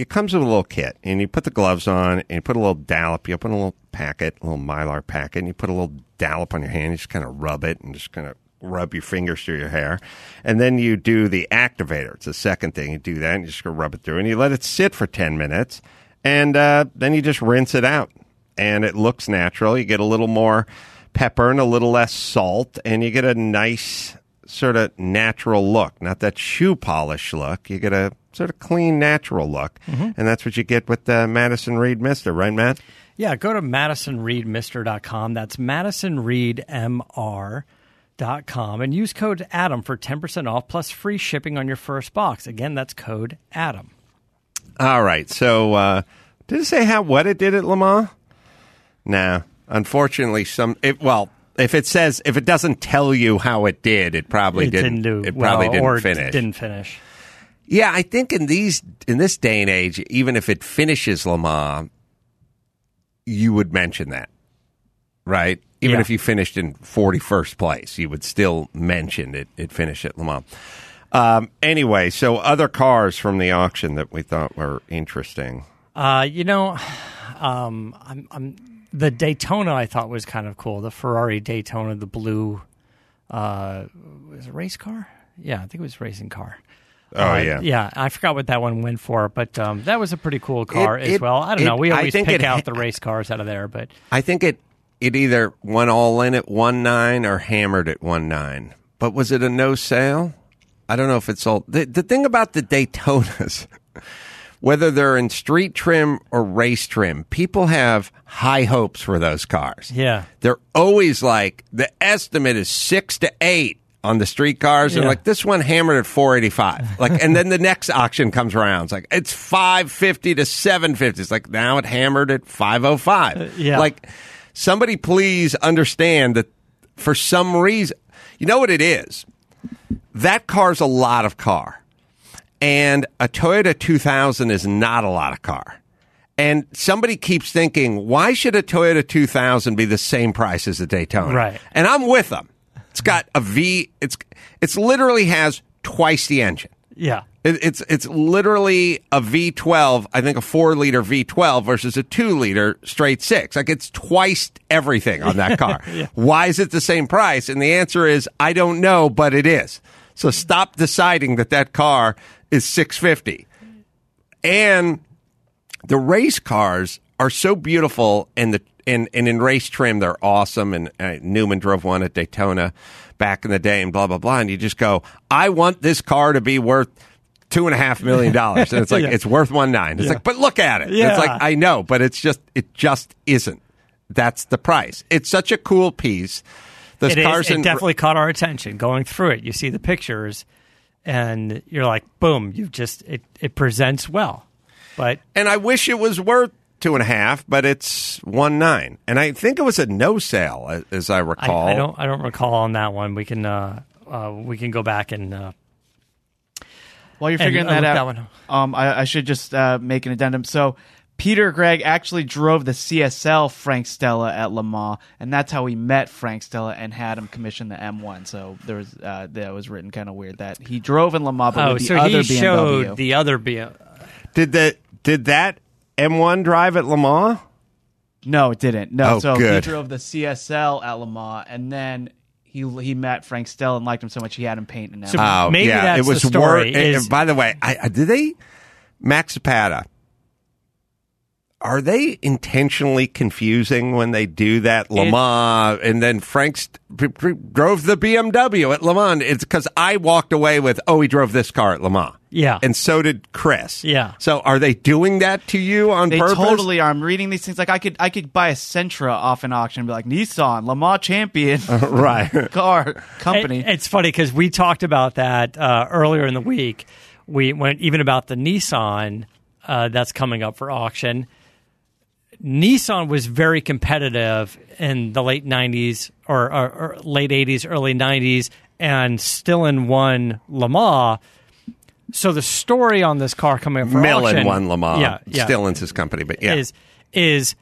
It comes with a little kit, and you put the gloves on, and you put a little dollop. You open a little packet, a little mylar packet, and you put a little dollop on your hand. You just kind of rub it, and just kind of rub your fingers through your hair, and then you do the activator. It's the second thing you do that, and you just go rub it through, and you let it sit for ten minutes, and uh, then you just rinse it out, and it looks natural. You get a little more pepper and a little less salt, and you get a nice sort of natural look, not that shoe polish look. You get a sort of clean, natural look, and that's what you get with uh, Madison Reed Mister, right, Matt? Yeah, go to MadisonReedMr.com. That's MadisonReedMR.com and use code ADAM for 10% off plus free shipping on your first box. Again, that's code ADAM. All right. So, uh, did it say how what it did at Le Mans? No. Unfortunately, some. It, well, if it says if it doesn't tell you how it did, it probably it didn't. didn't do it probably well, didn't finish. didn't finish. Yeah, I think in these in this day and age, even if it finishes Le Mans, you would mention that, right? Even Yeah. if you finished in forty first place, you would still mention it. It finished at Le Mans. Um, anyway, so other cars from the auction that we thought were interesting. Uh, you know, um, I'm, I'm the Daytona. I thought was kind of cool. The Ferrari Daytona, the blue, uh, was it a race car? Yeah, I think it was a racing car. Oh Uh, yeah, yeah. I forgot what that one went for, but um, that was a pretty cool car It- as it- well. I don't it- know. We always think pick out ha- the race cars out of there, but I think it it either went all in at one nine or hammered at one nine. But was it a no sale? I don't know if it's all. The, the thing about the Daytonas, whether they're in street trim or race trim, people have high hopes for those cars. yeah, They're always like the estimate is six to eight on the street cars, and Yeah. like this one hammered at four eighty five. Like, and then the next auction comes around, it's like it's five fifty to seven fifty. It's like now it hammered at five oh five. Uh, yeah. Like somebody please understand that for some reason, you know what it is. That car's a lot of car, and a Toyota two thousand is not a lot of car. And somebody keeps thinking, why should a Toyota 2000 be the same price as a Daytona? Right. And I'm with them. It's got a V. It's it's literally has twice the engine. yeah, It, it's it's literally a V12. I think a four liter V12 versus a two liter straight six. Like it's twice everything on that car. Why is it the same price? And the answer is I don't know, but it is. So stop deciding that that car is 650. And the race cars are so beautiful and the and, and in race trim they're awesome and uh, Newman drove one at Daytona back in the day and blah blah blah and you just go I want this car to be worth two and a half million dollars and it's like Yeah. it's worth one nine it's Yeah. like but look at it Yeah. it's like I know but it's just it just isn't that's the price it's such a cool piece This it, is, cars it in definitely caught our attention. Going through it, you see the pictures, and you're like, boom! You've just it it presents well, but and I wish it was worth two and a half but it's one nine and I think it was a no sale as- as I I, recall I don't I don't recall on that one. We can uh, uh, we can go back and uh, While you're figuring I that out, that one. um, I, I should just uh, make an addendum. So Peter Gregg actually drove the CSL Frank Stella at Le Mans, and that's how he met Frank Stella and had him commission the M1. So there was uh, that was written kind of weird that he drove in Le Mans, but Oh, with the so other he BMW. showed the other BMW. Did that? Did that M1 drive at Le Mans? no, it didn't. No, Oh, so good. he drove the CSL at Le Mans, and then. He, he met Frank Stella and liked him so much he had him paint an M1. So- Oh, Maybe yeah, that's it was the story, wor- and- is- and by the way, I, I, did they Max Zapata? Are they intentionally confusing when they do that Le Mans and then Frank's p- p- drove the BMW at Le Mans? It's because I walked away with, oh, he drove this car at Le Mans. Yeah. and so did Chris. Yeah. So are they doing that to you on They purpose? totally are. I'm reading these things like I could I could buy a Sentra off an auction and be like Nissan Le Mans champion right. car company. It- it's funny because we talked about that uh, earlier in the week. We went even about the Nissan uh, that's coming up for auction. Nissan was very competitive in the late '90s or, or, or late '80s, early '90s, and still in won Le Mans. So the story on this car coming up for Millen auction, won Le Mans. yeah, yeah, Still in his company, but yeah. is is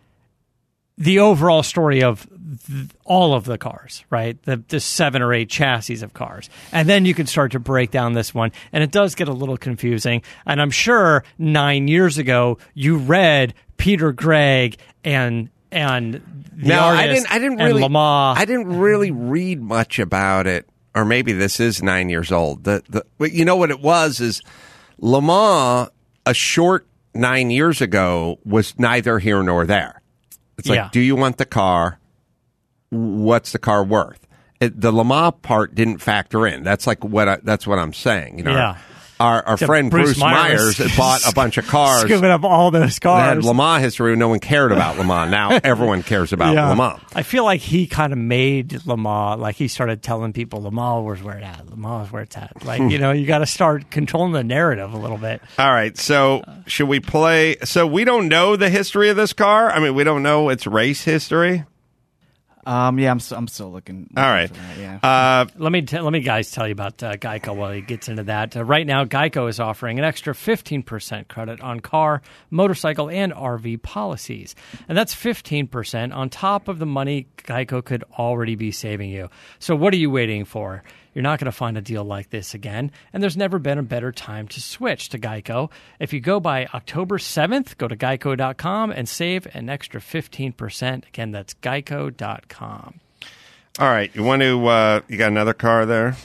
the overall story of th- all of the cars, right? The, the seven or eight chassis of cars. And then you can start to break down this one. And it does get a little confusing. And I'm sure nine years ago, you read Peter Gregg and and the no, artist I didn't. I didn't and really. Le Mans. I didn't really read much about it, or maybe this is nine years old. The the but you know what it was is Le Mans a short nine years ago was neither here nor there. It's like, Yeah. do you want the car? What's the car worth? It, the Le Mans part didn't factor in. That's like what I, that's what I'm saying. You know, Yeah. Our, our friend Bruce Bruce, Myers Myers, had bought a bunch of cars scooping up all those cars. that had cars. Le Mans history. No one cared about Le Mans. Now everyone cares about Yeah. Le Mans. I feel like he kind of made Le Mans, like he started telling people Le Mans was where it's at. Le Mans is where it's at. Like, you know, you got to start controlling the narrative a little bit. All right. So should we play? So we don't know the history of this car. I mean, we don't know its race history. Um, yeah, I'm s- I'm still looking. All right. that, yeah. Uh, Let me t- let me guys tell you about uh, Geico while he gets into that. Uh, right now, Geico is offering an extra fifteen percent credit on car, motorcycle, and RV policies, and that's fifteen percent on top of the money Geico could already be saving you. So, what are you waiting for? You're not going to find a deal like this again, and there's never been a better time to switch to Geico. If you go by October 7th, go to geico.com and save an extra 15%. Again, that's geico.com. all right. You want to? Uh, you got another car there?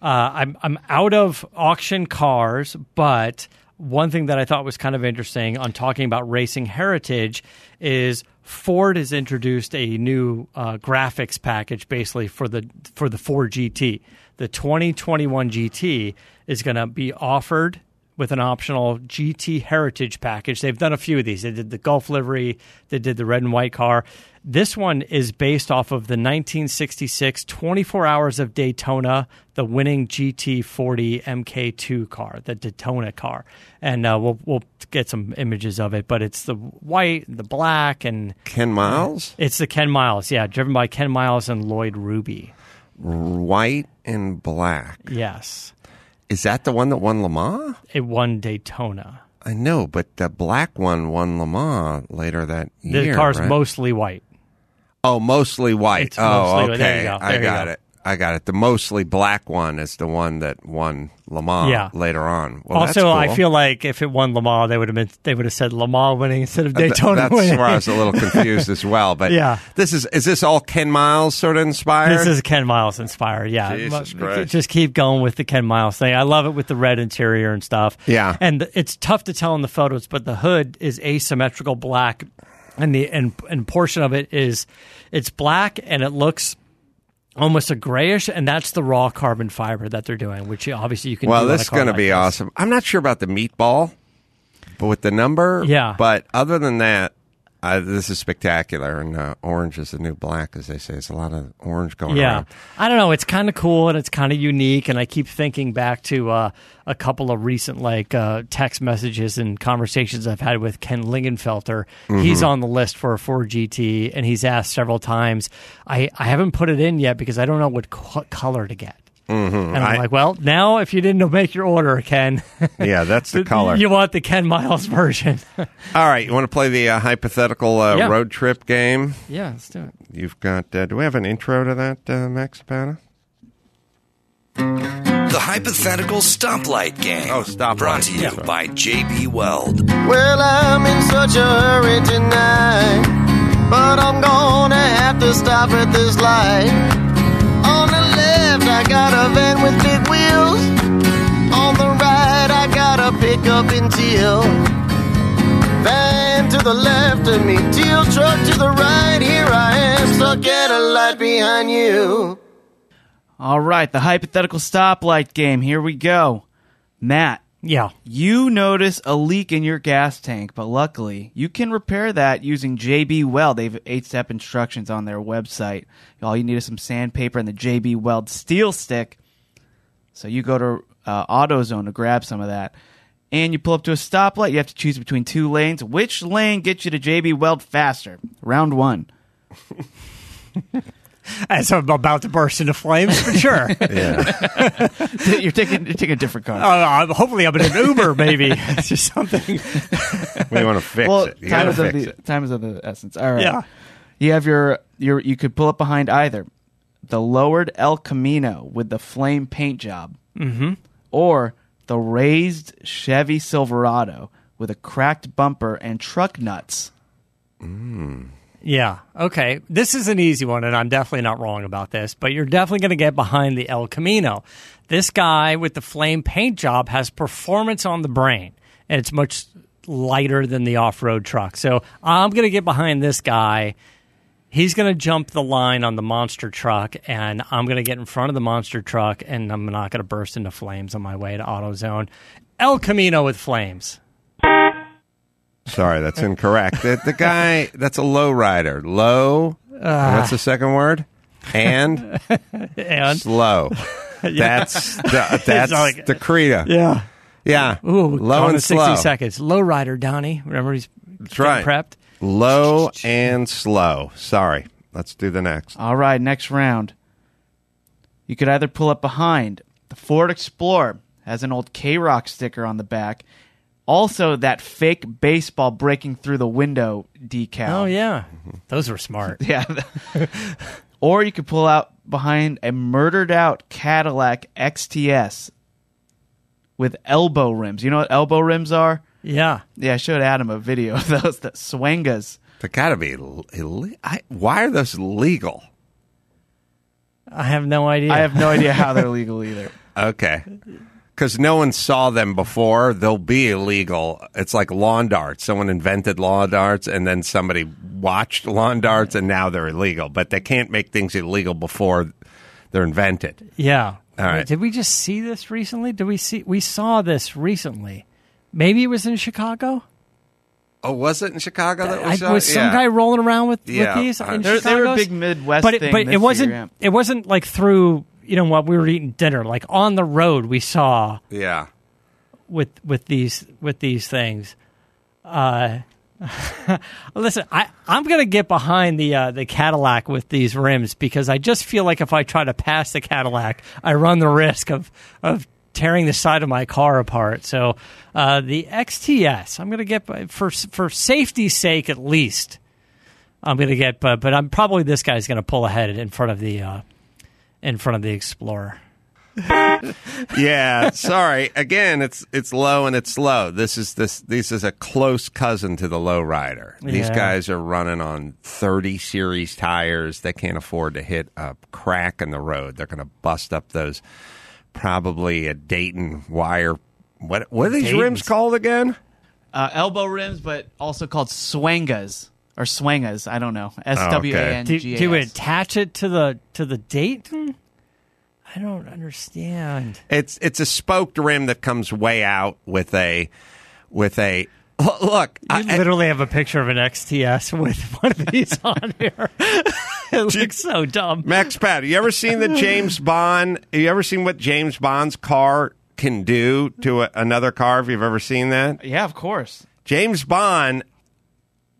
Uh, I'm I'm out of auction cars, but one thing that I thought was kind of interesting on talking about racing heritage is Ford has introduced a new uh, graphics package basically for the for the Ford GT. The 2021 GT is going to be offered with an optional GT Heritage package. They've done a few of these. They did the Gulf livery, they did the red and white car. This one is based off of the 1966 24 Hours of Daytona, the winning GT40 MK2 car, the Daytona car. And uh, we'll we'll get some images of it, but it's the white, and the black, and Ken Miles, it's the Ken Miles. Yeah, driven by Ken Miles and Lloyd Ruby. white and black. Yes, Is that the one that won Le Mans? it won Daytona. I know, but the black one won Le Mans later that The year. The car's right? mostly white. Oh, mostly white. It's oh, mostly- okay. there you go. I got go. it. I got it. The mostly black one is the one that won Le Mans Yeah. later on. Well, that's also, I feel like if it won Le Mans, they would have been they would have said Le Mans winning instead of uh, Th- Daytona That's winning. where I was a little confused as well. But Yeah. this is is this all Ken Miles sort of inspired? This is Ken Miles inspired. Yeah, Jesus Christ. just keep going with the Ken Miles thing. I love it with the red interior and stuff. Yeah. and it's tough to tell in the photos, but the hood is asymmetrical black, and the and and portion of it is it's black and it looks. Almost a grayish, and that's the raw carbon fiber that they're doing, which obviously you can. well, this is going to be this. awesome. I'm not sure about the meatball, but with the number, Yeah. But other than that, uh, this is spectacular, and uh, orange is the new black, as they say. It's a lot of orange going on. Yeah, around. I don't know. It's kind of cool and it's kind of unique, and I keep thinking back to uh, a couple of recent like uh, text messages and conversations I've had with Ken Lingenfelter. He's Mm-hmm. on the list for a Ford GT, and he's asked several times. I I haven't put it in yet because I don't know what co- color to get. And I'm I- like, well, now if you didn't make your order, Ken, Yeah, that's the color. you want the Ken Miles version. All right, you want to play the uh, hypothetical uh, Yeah. road trip game? yeah, let's do it. You've got. Uh, do we have an intro to that, uh, Max Zapata? The hypothetical stoplight game. Oh, stoplight. Brought to you Yeah. by JB Weld. Well, I'm in such a hurry tonight, but I'm gonna have to stop at this light. I got a van with big wheels. On the right, I got a pickup in teal. Van to the left of me, teal truck to the right. Here I am, stuck at a light behind you. All right, the hypothetical stoplight game. Here we go. Matt, Yeah. you notice a leak in your gas tank, but luckily you can repair that using JB Weld. They have eight step instructions on their website. All you need is some sandpaper and the JB Weld steel stick. So you go to uh, AutoZone to grab some of that. And you pull up to a stoplight. You have to choose between two lanes. Which lane gets you to JB Weld faster? Round one. As I'm about to burst into flames, for sure. Yeah. you're taking you're taking a different car. uh, hopefully, I'm in an Uber, maybe. it's just something. we want to fix well, it. You time gotta is of the it. time is of the essence. All right. Yeah. You have your your you could pull up behind either the lowered El Camino with the flame paint job, mm-hmm. or the raised Chevy Silverado with a cracked bumper and truck nuts. Yeah. Okay. This is an easy one, and I'm definitely not wrong about this, but you're definitely going to get behind the El Camino. This guy with the flame paint job has performance on the brain, and it's much lighter than the off road truck. So I'm going to get behind this guy. He's going to jump the line on the monster truck, and I'm going to get in front of the monster truck, and I'm not going to burst into flames on my way to AutoZone. El Camino with flames. Sorry, that's incorrect. the, the guy, that's a low rider. Low. Ah. what's the second word? And And slow. That's the, that's like- the credo. yeah. Yeah. Ooh, low and in 60 slow. seconds. Low rider, Donnie. Remember he's That's right. prepped? Low and slow. Sorry. Let's do the next. All right, next round. You could either pull up behind the Ford Explorer has an old K Rock sticker on the back. Also, that fake baseball breaking through the window decal. Oh, yeah. Those were smart. Yeah. or you could pull out behind a murdered out Cadillac XTS with elbow rims. You know what elbow rims are? Yeah. Yeah, I showed Adam a video of those, the Swangas. They gotta be. Ill- Ill- I, why are those legal? I have no idea. I have no idea how they're legal either. Okay. Because no one saw them before, they'll be illegal. It's like lawn darts. Someone invented lawn darts, and then somebody watched lawn darts, and now they're illegal. But they can't make things illegal before they're invented. Yeah. All right. Wait, Did we just see this recently? Did we see? We saw this recently. Maybe it was in Chicago. Oh, was it in Chicago that we I, was some Yeah. guy rolling around with, Yeah. these in They're- were a big Midwest but it, thing but this it wasn't. year, yeah. It wasn't like through. You know what? We were eating dinner. Like on the road, we saw Yeah. with with these with these things. Uh, listen, I I'm gonna get behind the uh, the Cadillac with these rims because I just feel like if I try to pass the Cadillac, I run the risk of of tearing the side of my car apart. So uh, the XTS, I'm gonna get for for safety's sake at least. I'm gonna get, but but I'm probably this guy's gonna pull ahead in front of the uh, in front of the Explorer. Yeah. Sorry. Again, it's it's low and it's slow. This is this this is a close cousin to the low rider. These Yeah. guys are running on 30 series tires. They can't afford to hit a crack in the road. They're going to bust up those probably a Dayton wire. What what are these Dayton's. rims called again? Uh, elbow rims, but also called Swangas or Swangas. I don't know. Oh, S Oh, W A N Do, G A S. do we attach it to the to the date? I don't understand. It's it's a spoked rim that comes way out with a with a look. I, I- literally have a picture of an XTS with one of these on here. it looks so dumb. Max Pat, you ever seen the James Bond? Have you ever seen what James Bond's car can do to a, another car? If you've ever seen that, Yeah, of course. James Bond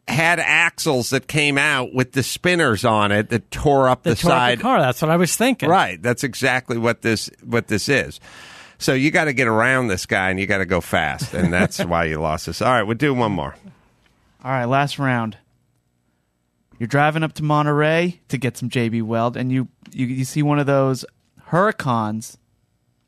had axles that came out with the spinners on it that tore up the, The, tore up the car. That's what I was thinking. Right. That's exactly what this what this is. So you got to get around this guy and you got to go fast, and that's why you lost this. All right, we'll do one more. All right, last round. You're driving up to Monterey to get some JB Weld, and you you, you see one of those Huracans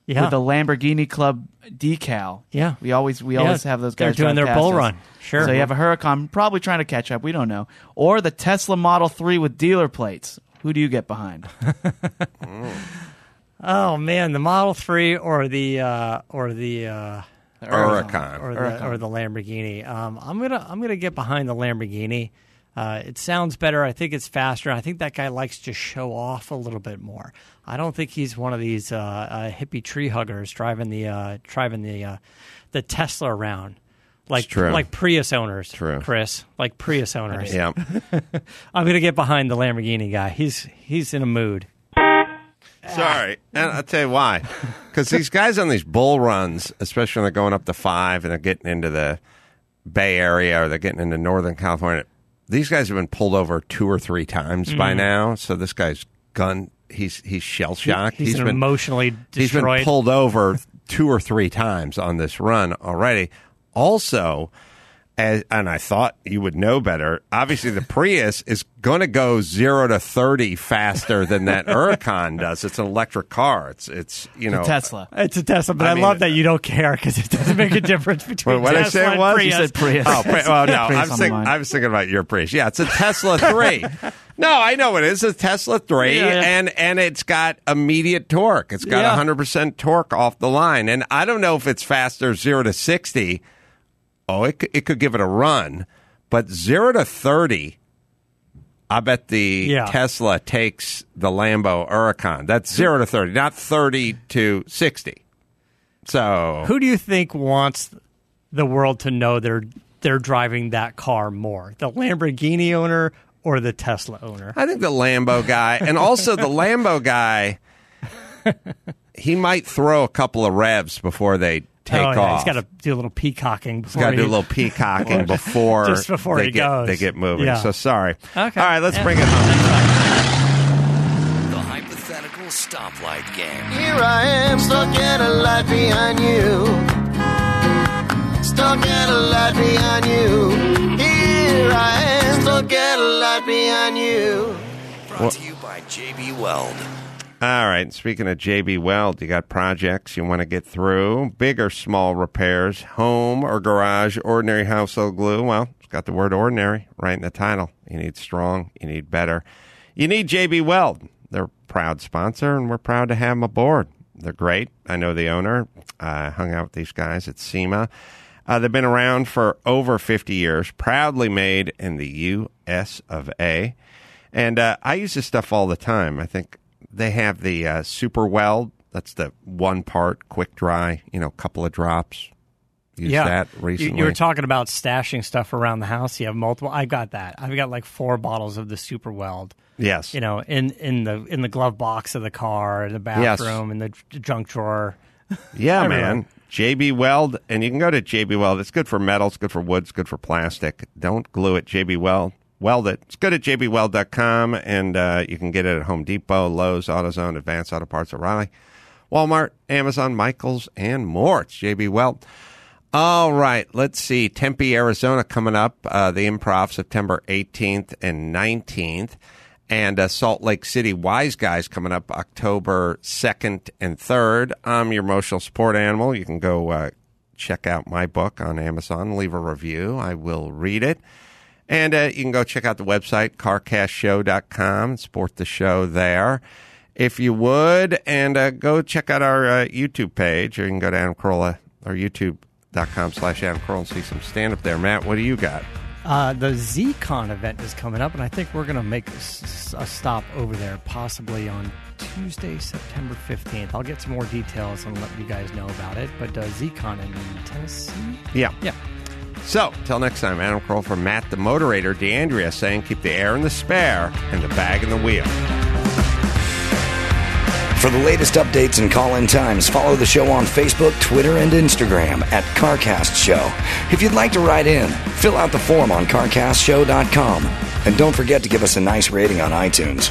Yeah. with the Lamborghini Club decal. Yeah. we always we Yeah, always have those guys they're doing their past bull us. run. Sure. So you have a Huracan, probably trying to catch up. We don't know, or the Tesla Model Three with dealer plates. Who do you get behind? oh man, the Model Three or the uh, or the uh, Huracan. or the or the Lamborghini. Um, I'm gonna I'm gonna get behind the Lamborghini. Uh, it sounds better. I think it's faster. I think that guy likes to show off a little bit more. I don't think he's one of these uh, uh, hippie tree huggers driving the uh, driving the uh, the Tesla around. Like true. like Prius owners, True. Chris. Like Prius owners. Yeah. I'm gonna get behind the Lamborghini guy. He's he's in a mood. Sorry, and I'll tell you why. Because these guys on these bull runs, especially when they're going up to five and they're getting into the Bay Area or they're getting into Northern California, these guys have been pulled over two or three times by Mm-hmm. now. So this guy's gun, he's he's shell shocked. He's, been emotionally he's been pulled over two or three times on this run already. Also, as, and I thought you would know better. Obviously, the Prius is going to go zero to thirty faster than that Huracan does. It's an electric car. It's it's you know Tesla. Uh, it's a Tesla, but I I, mean- love that you uh, don't care because it doesn't make a difference between What- what I say it and was? Prius. You said Prius. Oh, Pri- well, no, Prius I on was, think. I was thinking about your Prius. Yeah, it's a Tesla three. no, I know it is a Tesla three, Yeah, yeah. and and it's got immediate torque. It's got Yeah. hundred percent torque off the line, and I don't know if it's faster zero to sixty. Oh, it could, it could give it a run, but zero to thirty. I bet the Yeah. Tesla takes the Lambo Huracan. That's zero to thirty, not thirty to sixty. So Who do you think wants the world to know they're they're driving that car more? The Lamborghini owner or the Tesla owner? I think the Lambo guy, and also the Lambo guy, he might throw a couple of revs before they take oh, yeah, off. He's got to do a little peacocking. Before he's got to do a little peacocking before, Just before they he get, goes. They get moving. Yeah. So sorry. Okay. All right, let's Yeah. bring it home. The hypothetical stoplight game. Here I am, stuck at a light behind you. Stuck at a light behind you. Here I am, stuck at a light behind you. Brought to you by JB Weld. All right. Speaking of JB Weld, you got projects you want to get through, big or small repairs, home or garage, ordinary household glue. Well, it's got the word ordinary right in the title. You need strong, you need better. You need JB Weld. They're a proud sponsor, and we're proud to have them aboard. They're great. I know the owner. I hung out with these guys at SEMA. Uh, they've been around for over 50 years, proudly made in the U.S. of A. And uh, I use this stuff all the time. I think they have the uh, Super Weld. That's the one part, quick dry, you know, couple of drops. Used yeah, that recently. You, were talking about stashing stuff around the house. You have multiple. I've got that. I've got like four bottles of the Super Weld. yes. You know, in in the in the glove box of the car, in the Yes. bathroom, in the junk drawer. Yeah, man. JB Weld, and you can go to JB Weld. It's good for metals, good for woods, good for plastic. Don't glue it. JB Weld, weld it. It's good at jbweld.com, and uh, you can get it at Home Depot, Lowe's, AutoZone, Advanced Auto Parts, O'Reilly, Walmart, Amazon, Michaels, and more. It's JB Weld. All right, let's see. Tempe, Arizona coming up. Uh, the Improv September 18th and 19th. And uh, Salt Lake City Wise Guys coming up October 2nd and 3rd. I'm your emotional support animal. You can go uh, check out my book on Amazon, leave a review. I will read it. And uh, you can go check out the website, carcastshow.com, support the show there if you would. And uh, go check out our uh, YouTube page, or you can go to Adam Carolla or youtube.com slash Adam Carolla and see some stand up there. Matt, what do you got? Uh, the ZCon event is coming up, and I think we're going to make a, s- a stop over there, possibly on Tuesday, September 15th. I'll get some more details and let you guys know about it. But uh, ZCon in Tennessee? Yeah. Yeah. So, till next time, Adam Carolla for Matt the Moderator, D'Andria saying keep the air in the spare and the bag in the wheel. For the latest updates and call in times, follow the show on Facebook, Twitter, and Instagram at CarCast Show. If you'd like to write in, fill out the form on CarCastShow.com. And don't forget to give us a nice rating on iTunes.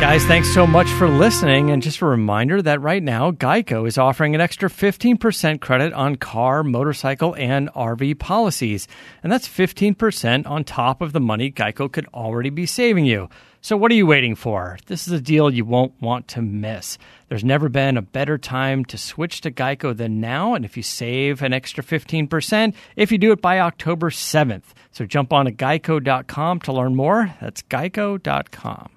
Guys, thanks so much for listening. And just a reminder that right now, Geico is offering an extra 15% credit on car, motorcycle, and RV policies. And that's 15% on top of the money Geico could already be saving you. So, what are you waiting for? This is a deal you won't want to miss. There's never been a better time to switch to Geico than now. And if you save an extra 15%, if you do it by October 7th. So, jump on to geico.com to learn more. That's geico.com.